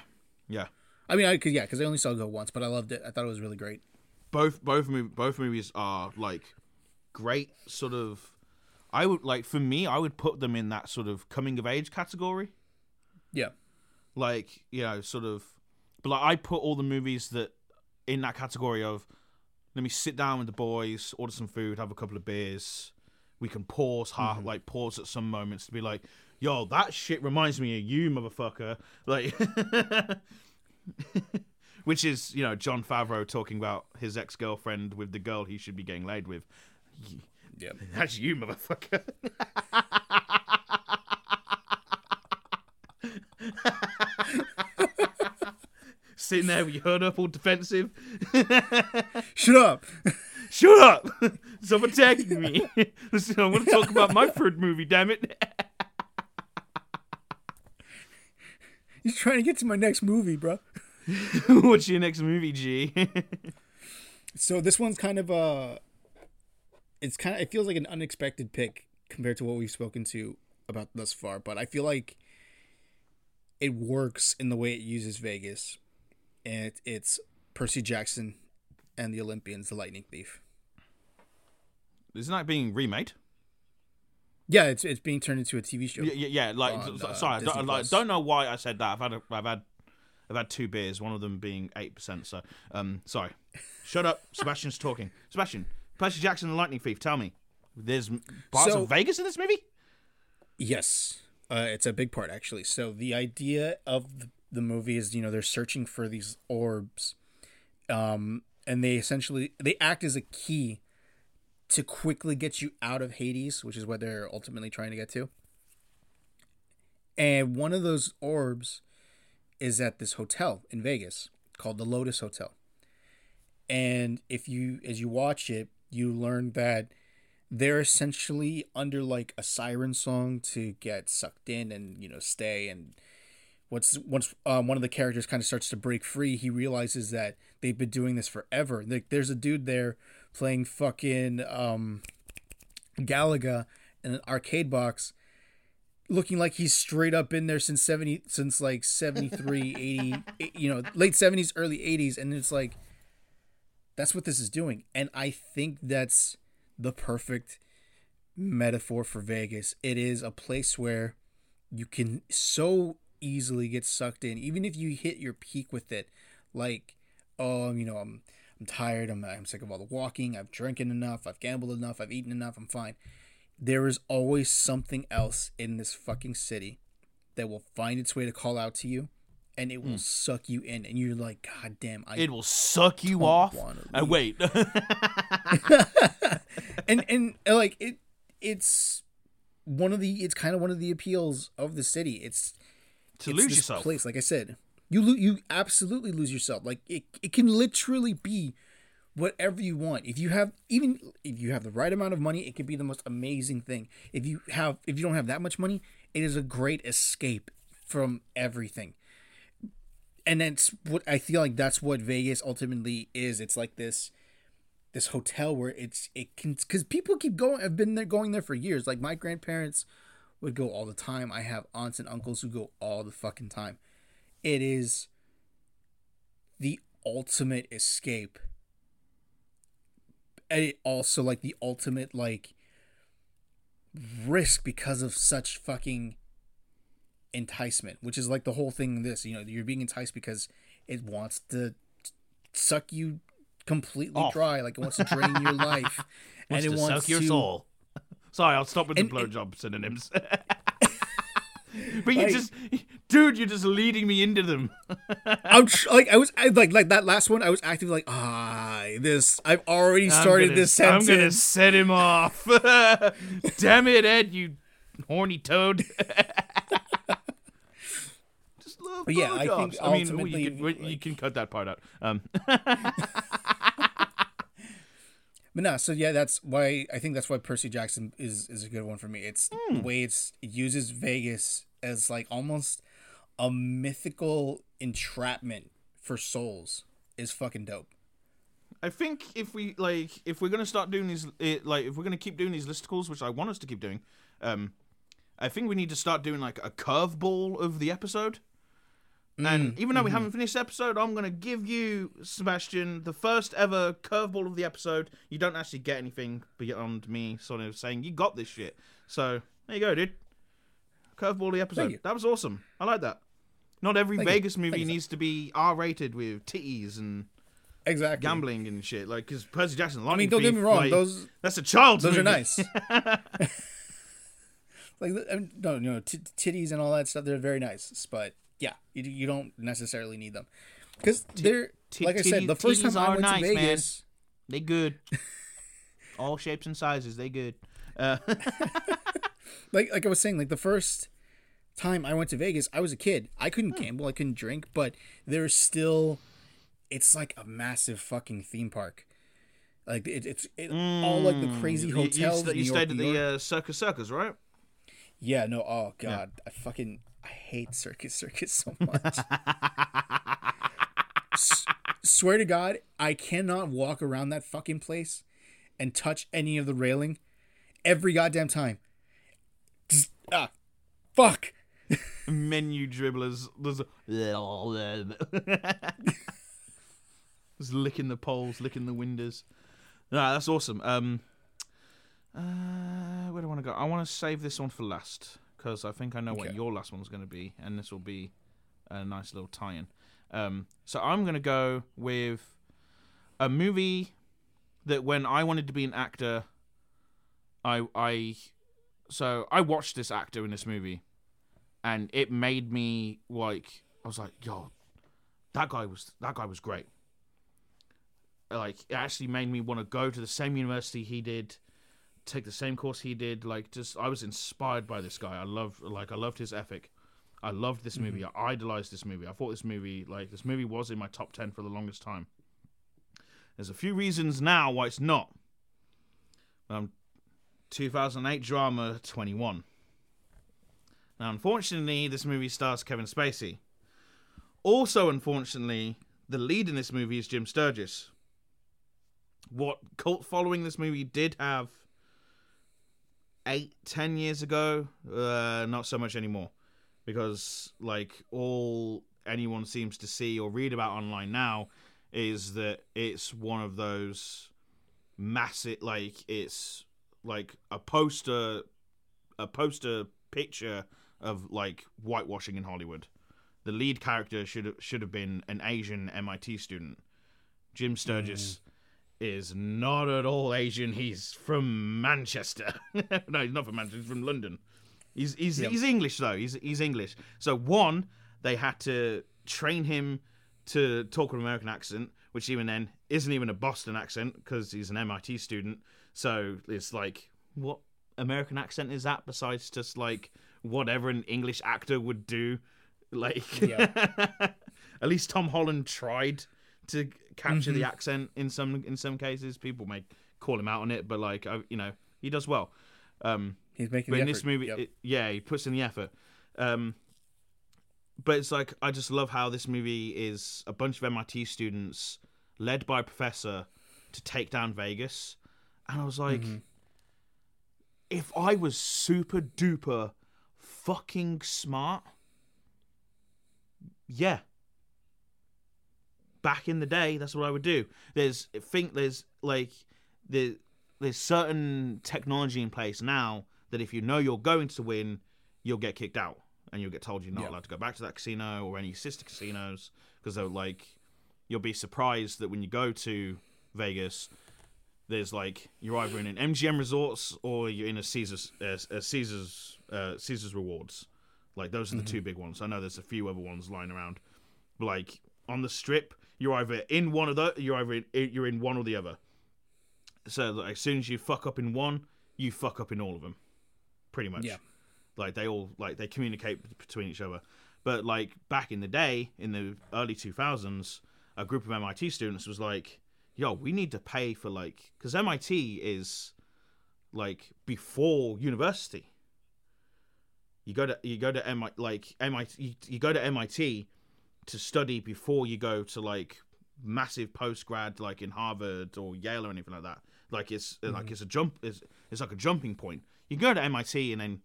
yeah. I mean, I could yeah, because I only saw Go once, but I loved it. I thought it was really great. Both both both movies are like great. Sort of, I would like for me, I would put them in that sort of coming of age category. Yeah, like you know sort of but like i put all the movies that in that category of let me sit down with the boys order some food have a couple of beers. We can pause half mm-hmm. like pause at some moments to be like yo that shit reminds me of you motherfucker. Like which is you know Jon Favreau talking about his ex-girlfriend with the girl he should be getting laid with yeah. that's you motherfucker sitting there with your hood up all defensive Shut up. Shut up! Stop attacking me. Listen, I want to talk about my third movie. Damn it! He's trying to get to my next movie, bro. What's your next movie, G? So this one's kind of uh it's kind of it feels like an unexpected pick compared to what we've spoken to about thus far, but I feel like it works in the way it uses Vegas. And it, it's Percy Jackson and the Olympians, the Lightning Thief. Isn't that being remade? Yeah, it's it's being turned into a TV show. Yeah, yeah, yeah like On, uh, sorry, I don't, like, don't know why I said that. I've had a, I've had I've had two beers, one of them being eight percent. So, um, sorry. Shut up. Sebastian's talking. Sebastian, Percy Jackson and the Lightning Thief. Tell me, there's parts So- of Vegas in this movie? Yes, uh, it's a big part actually. So the idea of the, the movie is, you know, they're searching for these orbs, um, and they essentially they act as a key to quickly get you out of Hades, which is what they're ultimately trying to get to. And one of those orbs is at this hotel in Vegas called the Lotus Hotel. And if you, as you watch it, you learn that they're essentially under like a siren song to get sucked in and you know stay. And once once um, one of the characters kind of starts to break free he realizes that they've been doing this forever. Like there's a dude there playing fucking um galaga in an arcade box looking like he's straight up in there since 70 since like 73 80 you know late 70s early 80s and it's like that's what this is doing and i think that's the perfect metaphor for Vegas. It is a place where you can so easily get sucked in, even if you hit your peak with it. Like, oh, you know, I'm I'm tired. I'm I'm sick of all the walking. I've drinking enough. I've gambled enough. I've eaten enough. I'm fine. There is always something else in this fucking city that will find its way to call out to you, and it will suck you in, and you're like, God damn, I It will suck you off. And leave. wait, and and uh, like it it's one of the it's kind of one of the appeals of the city. It's to it's lose yourself. place like i said. You lo- you absolutely lose yourself. Like it, it can literally be whatever you want. If you have even if you have the right amount of money it can be the most amazing thing. If you have if you don't have that much money it is a great escape from everything and that's what i feel like that's what vegas ultimately is it's like this this hotel where it's it can because people keep going. I've been there going there for years. Like my grandparents would go all the time. I have aunts and uncles who go all the fucking time. It is the ultimate escape. And it also like the ultimate like risk because of such fucking enticement, which is like the whole thing this, you know, you're being enticed because it wants to suck you completely Off. dry, like it wants to drain your life. And it to wants suck your soul. Sorry, I'll stop with And- the and- blowjob synonyms. but you Like- just, dude, you're just leading me into them. I'm tr- like I was I, like like that last one. I was actively like ah this. I've already started gonna- this I'm sentence. gonna set him off. Damn it, Ed, you horny toad. But yeah, I think I mean, ultimately, you, can, you like- can cut that part out. Um, But no, so yeah, that's why I think that's why Percy Jackson is is a good one for me. It's the way it's it uses Vegas as like almost a mythical entrapment for souls is fucking dope. I think if we like, if we're gonna start doing these, it, like, if we're gonna keep doing these listicles, which I want us to keep doing, um, I think we need to start doing like a curveball of the episode. And mm, even though we haven't mm-hmm. finished the episode, I'm gonna give you, Sebastian, the first ever curveball of the episode. You don't actually get anything beyond me sort of saying you got this shit. So there you go, dude. Curveball of the episode. That was awesome. I like that. Not every Thank you. Vegas Thank movie you, needs to be R-rated with titties and Exactly. gambling and shit. Like, because Percy Jackson. I mean, don't get me wrong; those that's a child's. those are nice. like no, no, t- titties and all that stuff. They're very nice, but yeah, you, you don't necessarily need them because they're ti- like I said. The first time I are went nice, to man. Vegas, They good. All shapes and sizes. They good. Uh, like like I was saying, like the first time I went to Vegas, I was a kid. I couldn't Hmm. gamble, I couldn't drink, but there's still it's like a massive fucking theme park. Like it, it's it, all like the crazy Hmm. you- you, hotels. in you New stayed York, at the uh, Circus Circus, right? Yeah, no, oh god, I fucking I hate Circus Circus so much. S- swear to God, I cannot walk around that fucking place and touch any of the railing every goddamn time. Just, ah, fuck. Menu dribblers. There's Just licking the poles, licking the windows. Nah, that's awesome. Um, uh, where do I want to go? I want to save this one for last because I think I know what your last one's going to be, and this will be a nice little tie-in. Um, so I'm going to go with a movie that when I wanted to be an actor, I I so I watched this actor in this movie, and it made me like I was like, yo, that guy was that guy was great. Like it actually made me want to go to the same university he did, take the same course he did. Like just I was inspired by this guy. I love like I loved his ethic. I loved this movie. I idolized this movie. I thought this movie like this movie was in my top ten for the longest time. There's a few reasons now why it's not. Um, 2008 drama 21. Now, unfortunately, this movie stars Kevin Spacey. Also, unfortunately, the lead in this movie is Jim Sturgess. What cult following this movie did have eight, ten years ago, uh, not so much anymore. Because, like, all anyone seems to see or read about online now is that it's one of those massive, like, it's like a poster, a poster picture of, like, whitewashing in Hollywood the lead character should should have been an Asian MIT student. Jim Sturgess is not at all Asian. He's from Manchester. no, he's not from Manchester. He's from London. He's he's he's English though. He's he's English. So one, they had to train him to talk with an American accent, which even then isn't even a Boston accent because he's an MIT student. So it's like, what American accent is that besides just like whatever an English actor would do? Like, at least Tom Holland tried to capture the accent in some in some cases. People may call him out on it, but like, I, you know, he does well. Um, He's making but the in this movie, Yep. it, yeah, he puts in the effort. Um, but it's like I just love how this movie is a bunch of MIT students led by a professor to take down Vegas, and I was like, if I was super duper fucking smart, yeah. Back in the day, that's what I would do. There's I think there's like there, there's certain technology in place now that if you know you're going to win, you'll get kicked out and you'll get told you're not Yeah. allowed to go back to that casino or any sister casinos because they're like you'll be surprised that when you go to Vegas, there's like you're either in an MGM Resorts or you're in a Caesar's uh, a Caesar's uh, Caesar's Rewards. Like those are the two big ones. I know there's a few other ones lying around. But like on the strip, you're either in one of the you're either in, you're in one or the other. So like, as soon as you fuck up in one, you fuck up in all of them, pretty much. Yeah. Like they all like they communicate between each other. But like back in the day, in the early two thousands, a group of MIT students was like, "Yo, we need to pay for like because MIT is like before university. You go to you go to MIT like MIT you, you go to MIT to study before you go to like massive post grad like in Harvard or Yale or anything like that. Like it's uh, like mm-hmm. it's a jump it's, it's like a jumping point. You can go to MIT and then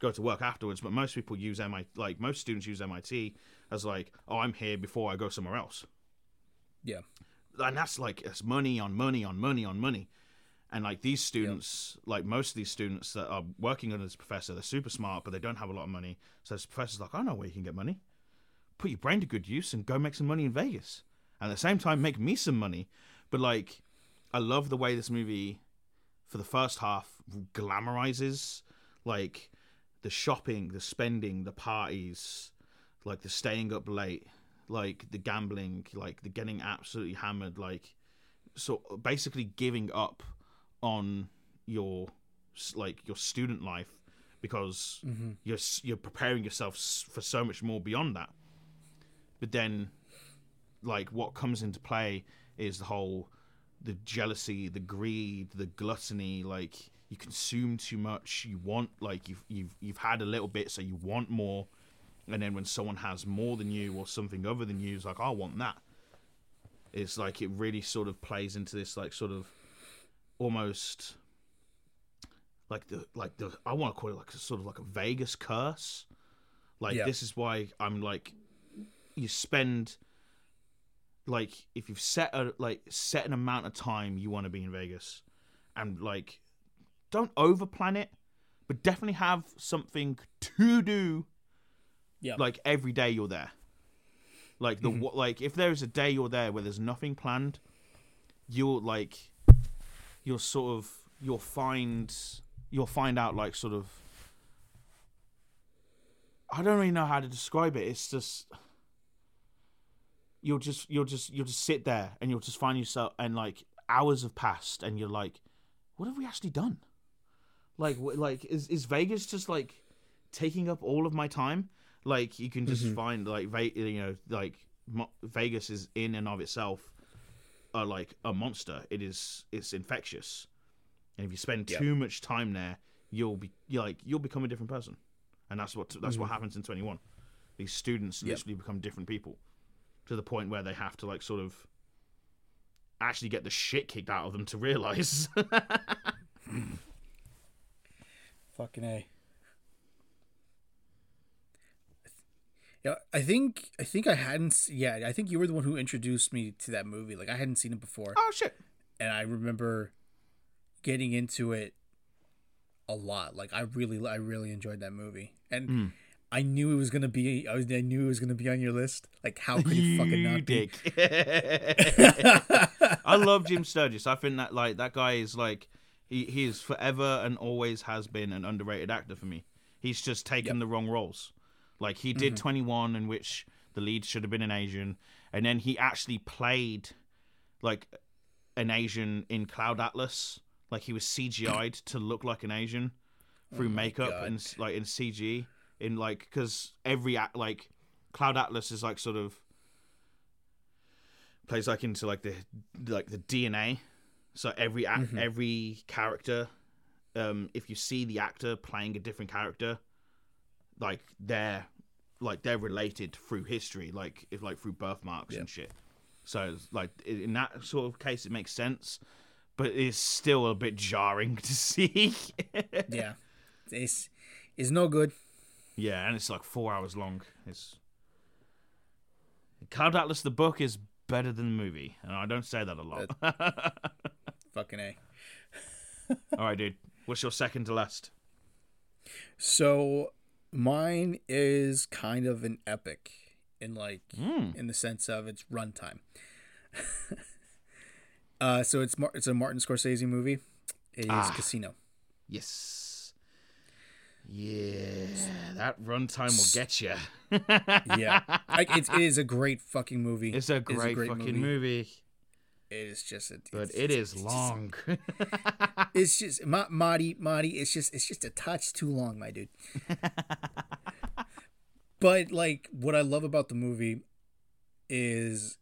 go to work afterwards, but most people use MIT like most students use MIT as like, oh I'm here before I go somewhere else. Yeah. And that's like it's money on money on money on money. And like these students, like most of these students that are working under this professor, they're super smart, but they don't have a lot of money. So this professor's like, I know where you can get money. Put your brain to good use and go make some money in Vegas. And at the same time, make me some money. But like, I love the way this movie, for the first half, glamorizes like the shopping, the spending, the parties, like the staying up late, like the gambling, like the getting absolutely hammered, like so basically giving up on your like your student life because mm-hmm. you're you're preparing yourself for so much more beyond that. But then, like what comes into play is the whole the jealousy, the greed, the gluttony. Like you consume too much, you want like you've you've you've had a little bit, so you want more. And then when someone has more than you or something other than you, it's like I want that it's like it really sort of plays into this like sort of almost like the like the I want to call it like a sort of like a Vegas curse. Like Yeah. this is why I'm like you spend like if you've set a like set an amount of time you want to be in Vegas and like don't over plan it but definitely have something to do Yeah. like every day you're there. Like the Mm-hmm. like if there is a day you're there where there's nothing planned, you'll like you'll sort of you'll find you'll find out like sort of I don't really know how to describe it. It's just you'll just you'll just you'll just sit there and you'll just find yourself and like hours have passed and you're like, what have we actually done? Like like is is Vegas just like taking up all of my time? Like you can just mm-hmm. find like Ve- you know like Mo- Vegas is in and of itself like a monster. It is it's infectious, and if you spend Yeah. too much time there, you'll be you like you'll become a different person, and that's what that's what mm-hmm. happens in Twenty One. These students Yep. literally become different people to the point where they have to like sort of actually get the shit kicked out of them to realize. Fucking a. Yeah, I think I think I hadn't. Yeah, I think you were the one who introduced me to that movie. Like I hadn't seen it before, oh shit! and I remember getting into it a lot. Like I really, I really enjoyed that movie, and Hmm. I knew it was gonna be. I was. I knew it was gonna be on your list. Like how could you, fucking not be? I love Jim Sturgess. I think that like that guy is like he he is forever and always has been an underrated actor for me. He's just taken the wrong roles. Like he did mm-hmm. 21 in which the lead should have been an Asian and then he actually played like an Asian in Cloud Atlas. Like he was CGI'd to look like an Asian through oh makeup God. and like in CG in like cuz every act like Cloud Atlas is like sort of plays like into like the like the DNA. So every act, every character, um, if you see the actor playing a different character, like they're like they're related through history, like if like through birthmarks and shit. So like in that sort of case, it makes sense, but it's still a bit jarring to see. Yeah, it's is no good. Yeah, and it's like four hours long. It's Cloud Atlas the book is better than the movie, and I don't say that a lot. Fucking a. All right, dude. What's your second to last? So mine is kind of an epic in like Hmm. in the sense of its runtime. uh, so it's Mar- it's a Martin Scorsese movie. It is Ah. Casino. Yes. Yeah, that runtime will get you. Yeah, like it's, it is a great fucking movie. It's a It is great, fucking movie, It is just, a, but it's, it it's- is it's just- long. It's just Ma- Marty, Marty. It's just it's just a touch too long, my dude. but like, what I love about the movie is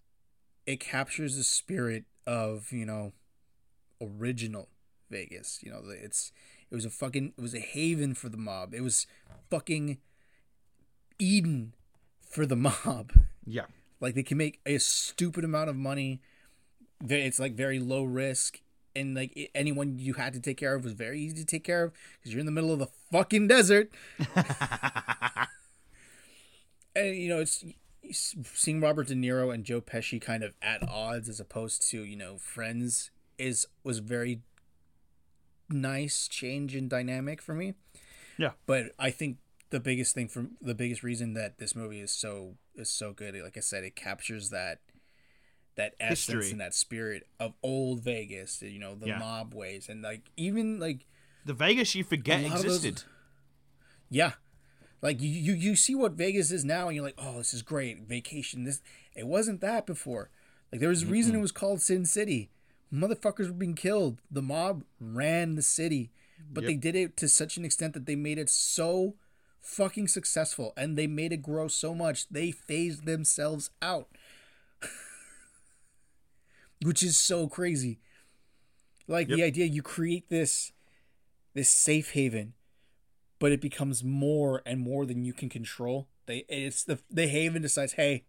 it captures the spirit of you know original Vegas. You know, it's it was a fucking it was a haven for the mob. It was fucking Eden for the mob. yeah, Like they can make a stupid amount of money. It's like very low risk, and like anyone you had to take care of was very easy to take care of because you're in the middle of the fucking desert. and you know, it's it's seeing Robert De Niro and Joe Pesci kind of at odds as opposed to you know friends is was very nice change in dynamic for me. Yeah. But I think the biggest thing from the biggest reason that this movie is so is so good, like I said, it captures that that essence History. and that spirit of old Vegas, you know, the Yeah. mob ways, and like even like the Vegas you forget of those- existed. yeah, like you, you you see what Vegas is now, and you're like, oh, this is great, vacation. This it wasn't that before. Like there was a reason it was called Sin City. Motherfuckers were being killed. The mob ran the city, but they did it to such an extent that they made it so fucking successful, and they made it grow so much they phased themselves out, which is so crazy. Like the idea you create this this safe haven but it becomes more and more than you can control. They it's the the haven decides, hey,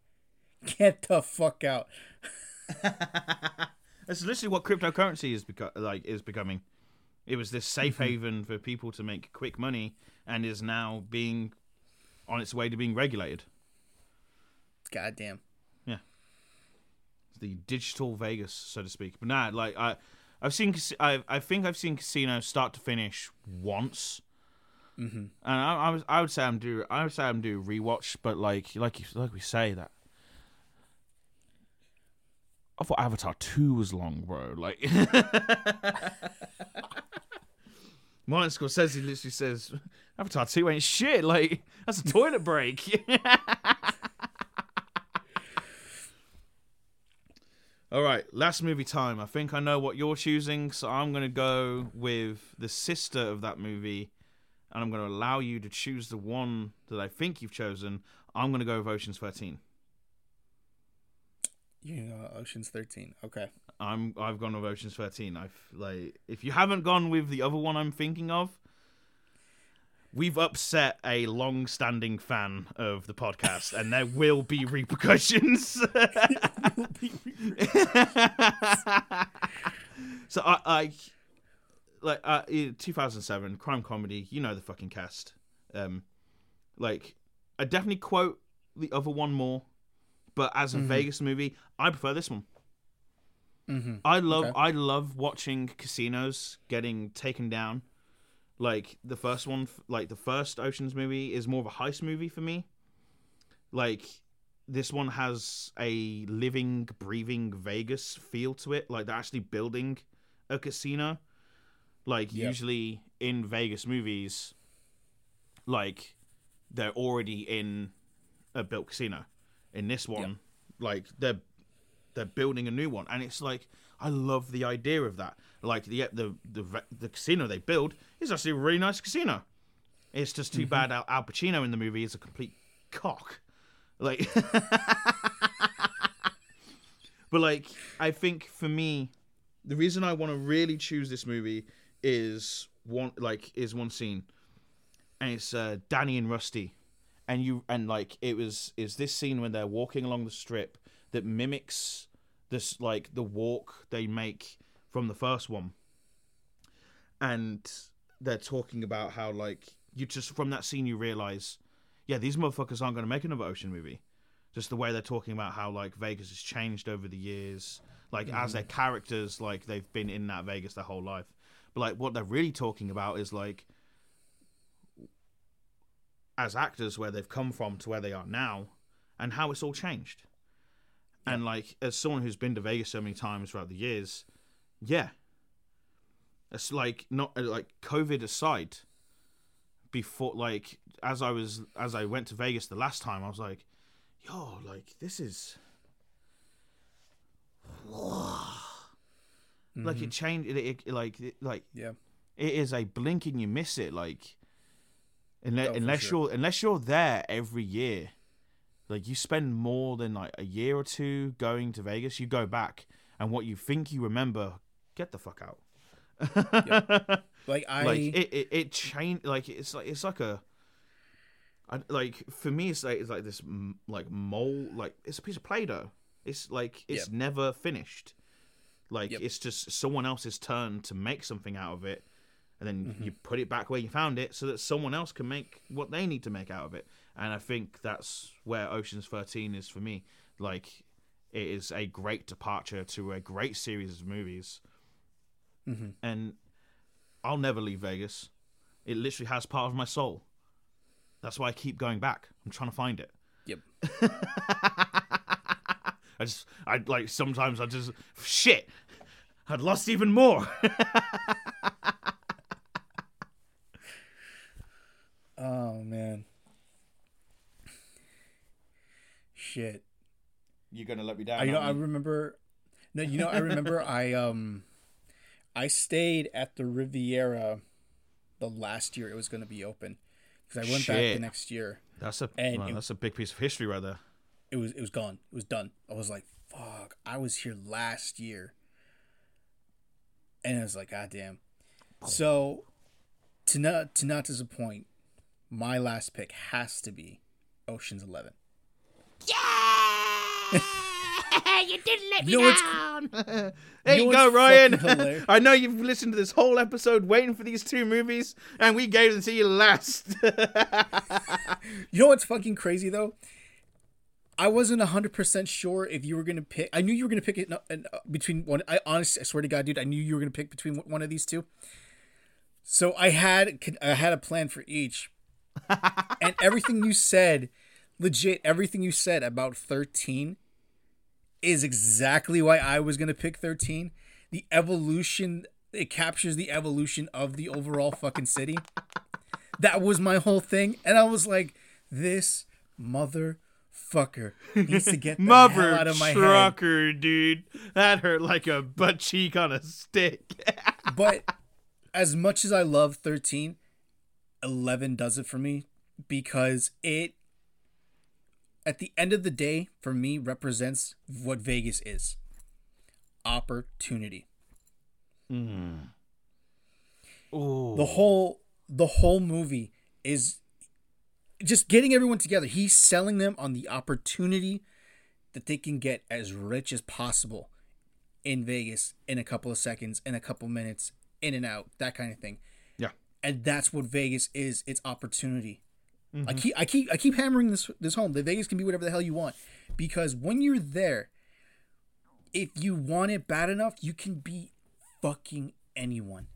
get the fuck out. That's literally what cryptocurrency is beco- like is becoming. It was this safe Mm-hmm. haven for people to make quick money, and is now being on its way to being regulated. Goddamn. Yeah. The digital Vegas, so to speak. But nah, like I, I've seen, I, I think I've seen Casino start to finish once, mm-hmm. and I, I was, I would say I'm do, I would say I'm do rewatch, but like, like, like we say that. I thought Avatar two was long, bro. Like, Martin Scorsese literally says Avatar two ain't shit. Like, that's a toilet break. All right, last movie time. I think I know what you're choosing, so I'm going to go with the sister of that movie, and I'm going to allow you to choose the one that I think you've chosen. I'm going to go with Ocean's 13. You know, Ocean's Thirteen. Okay. I'm I've gone with Ocean's 13. I've like if you haven't gone with the other one I'm thinking of, we've upset a long-standing fan of the podcast, and there will be repercussions. so I, I like uh, 2007 crime comedy. You know the fucking cast. Um, like I definitely quote the other one more, but as a mm-hmm. Vegas movie, I prefer this one. Mm-hmm. I love Okay. I love watching casinos getting taken down. Like the first one, like the first Ocean's movie is more of a heist movie for me. Like this one has a living, breathing Vegas feel to it. Like they're actually building a casino. Like Yep. usually in Vegas movies, like they're already in a built casino. In this one, like they're they're building a new one, and it's like I love the idea of that. Like the the the, the casino they build is actually a really nice casino. It's just too bad Al, Al Pacino in the movie is a complete cock. Like, but like I think for me, the reason I want to really choose this movie is one like is one scene, and it's uh, Danny and Rusty, and you and like it was is this scene when they're walking along the strip that mimics this like the walk they make from the first one, and they're talking about how like you just from that scene you realize, yeah, these motherfuckers aren't going to make another ocean movie. Just the way they're talking about how like Vegas has changed over the years, like as mm-hmm. their characters, like they've been in that Vegas their whole life. But like what they're really talking about is like as actors where they've come from to where they are now and how it's all changed. And like as someone who's been to Vegas so many times throughout the years, yeah. It's like not uh, like COVID aside before like as I was as I went to Vegas the last time I was like, yo, like this is like it changed it, it, it like it, like Yeah. it is a blink and you miss it like unless, Oh, unless sure. you're unless you're there every year like you spend more than like a year or two going to Vegas you go back and what you think you remember get the fuck out Like I like it it, it changed like it's like it's like a I, like for me it's like it's like this like mole like it's a piece of play-doh it's like it's Yep. never finished like Yep. it's just someone else's turn to make something out of it and then Mm-hmm. you put it back where you found it so that someone else can make what they need to make out of it. And i think that's where oceans 13 is for me. Like it is a great departure to a great series of movies. Mm-hmm. and i'll never leave vegas. It literally has part of my soul. That's why i keep going back. I'm trying to find it. Yep. i just i like sometimes i just shit! I'd lost even more Oh man. Shit. you're gonna let me down I you know I remember No, you know I remember I um I stayed at the Riviera the last year it was going to be open cuz I went back the next year. That's a And well, it- that's a big piece of history right there. It was it was gone. It was done. I was like, "Fuck, I was here last year." And I was like, "God damn." So to not to not disappoint, my last pick has to be Ocean's 11. Yeah. you didn't let You know what's there You you know go, Ryan. I know you've listened to this whole episode waiting for these two movies, and we gave them to you last. You know what's fucking crazy though? I wasn't hundred percent sure if you were gonna pick. I knew you were gonna pick it uh, between one. I honestly, I swear to God, dude, I knew you were gonna pick between one of these two. So I had I had a plan for each, and everything you said, legit, everything you said about thirteen, is exactly why I was gonna pick thirteen. The evolution it captures the evolution of the overall fucking city. That was my whole thing, and I was like, this motherfucker needs to get the Mother out of my head. trucker, dude. That hurt like a butt cheek on a stick. But as much as I love 13, 11 does it for me because it, at the end of the day, for me, represents what Vegas is opportunity. Hmm. Ooh. The whole the whole movie is just getting everyone together. He's selling them on the opportunity that they can get as rich as possible in Vegas in a couple of seconds, in a couple minutes, in and out, that kind of thing. And that's what Vegas is. It's opportunity. I mm-hmm. keep I keep I keep hammering this this home. That Vegas can be whatever the hell you want. Because when you're there, if you want it bad enough, you can be fucking anyone.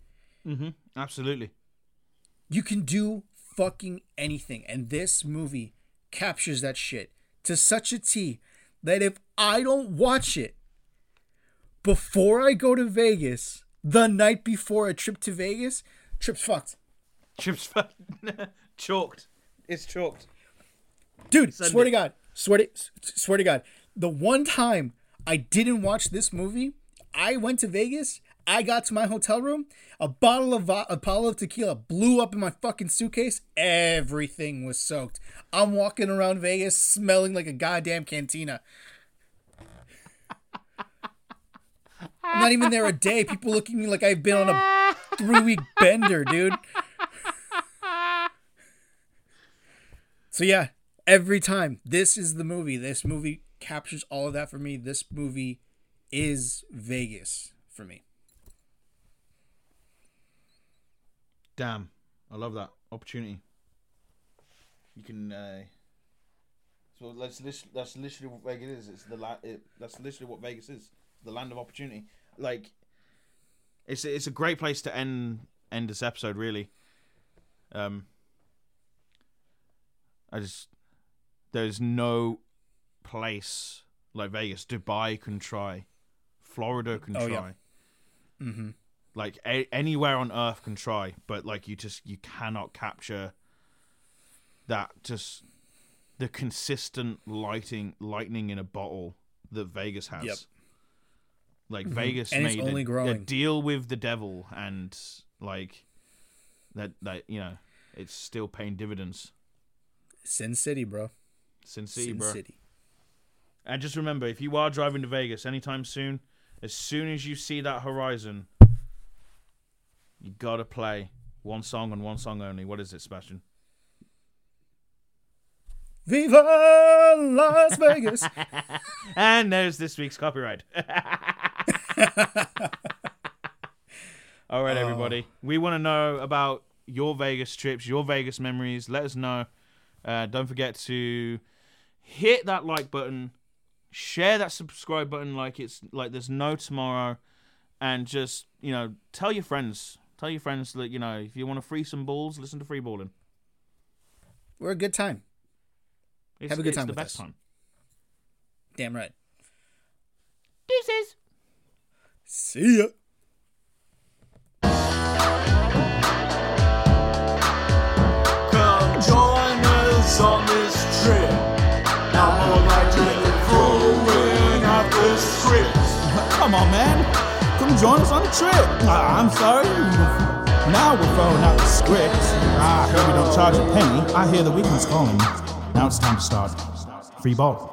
Mm-hmm. Absolutely. You can do fucking anything. And this movie captures that shit to such a T that if I don't watch it before I go to Vegas, the night before a trip to Vegas, trip's fucked. Chips fucked. chalked. It's chalked. Dude, Send swear it. to God. Swear to, swear to God. The one time I didn't watch this movie, I went to Vegas. I got to my hotel room. A bottle of a bottle of tequila blew up in my fucking suitcase. Everything was soaked. I'm walking around Vegas smelling like a goddamn cantina. I'm not even there a day. People look at me like I've been on a three week bender, dude. So yeah, every time this is the movie. This movie captures all of that for me. This movie is Vegas for me. Damn, I love that opportunity. You can. Uh, so that's that's literally what Vegas is. It's the la- it, That's literally what Vegas is. The land of opportunity. Like, it's it's a great place to end end this episode. Really. Um. I just there's no place like Vegas. Dubai can try. Florida can Oh, try. yeah. Mm-hmm. like a- anywhere on earth can try but like you just you cannot capture that just the consistent lighting lightning in a bottle that vegas has Yep. Like Mhm. vegas And made a- only a, growing. deal with the devil and like that that you know it's still paying dividends Sin City, bro. sin city Sin bro City. and just remember if you are driving to vegas anytime soon as soon as you see that horizon you gotta play one song and one song only what is it sebastian Viva Las Vegas. and there's this week's copyright. All right, everybody. We want to know about your Vegas trips, your Vegas memories. Let us know. Uh, don't forget to hit that like button, share that subscribe button like it's like there's no tomorrow, and just you know tell your friends. Tell your friends that you know if you want to free some balls, listen to Free Balling. We're a good time. It's, Have a good time the with best us. time. Damn right. See ya. Come join us on this trip. Now more like throwing out the script. Come on, man. Come join us on the trip. Ah, I'm sorry. Now we're throwing out the script. I heard we don't charge a penny. I hear the weekend's calling. Now it's time to start. Free ball.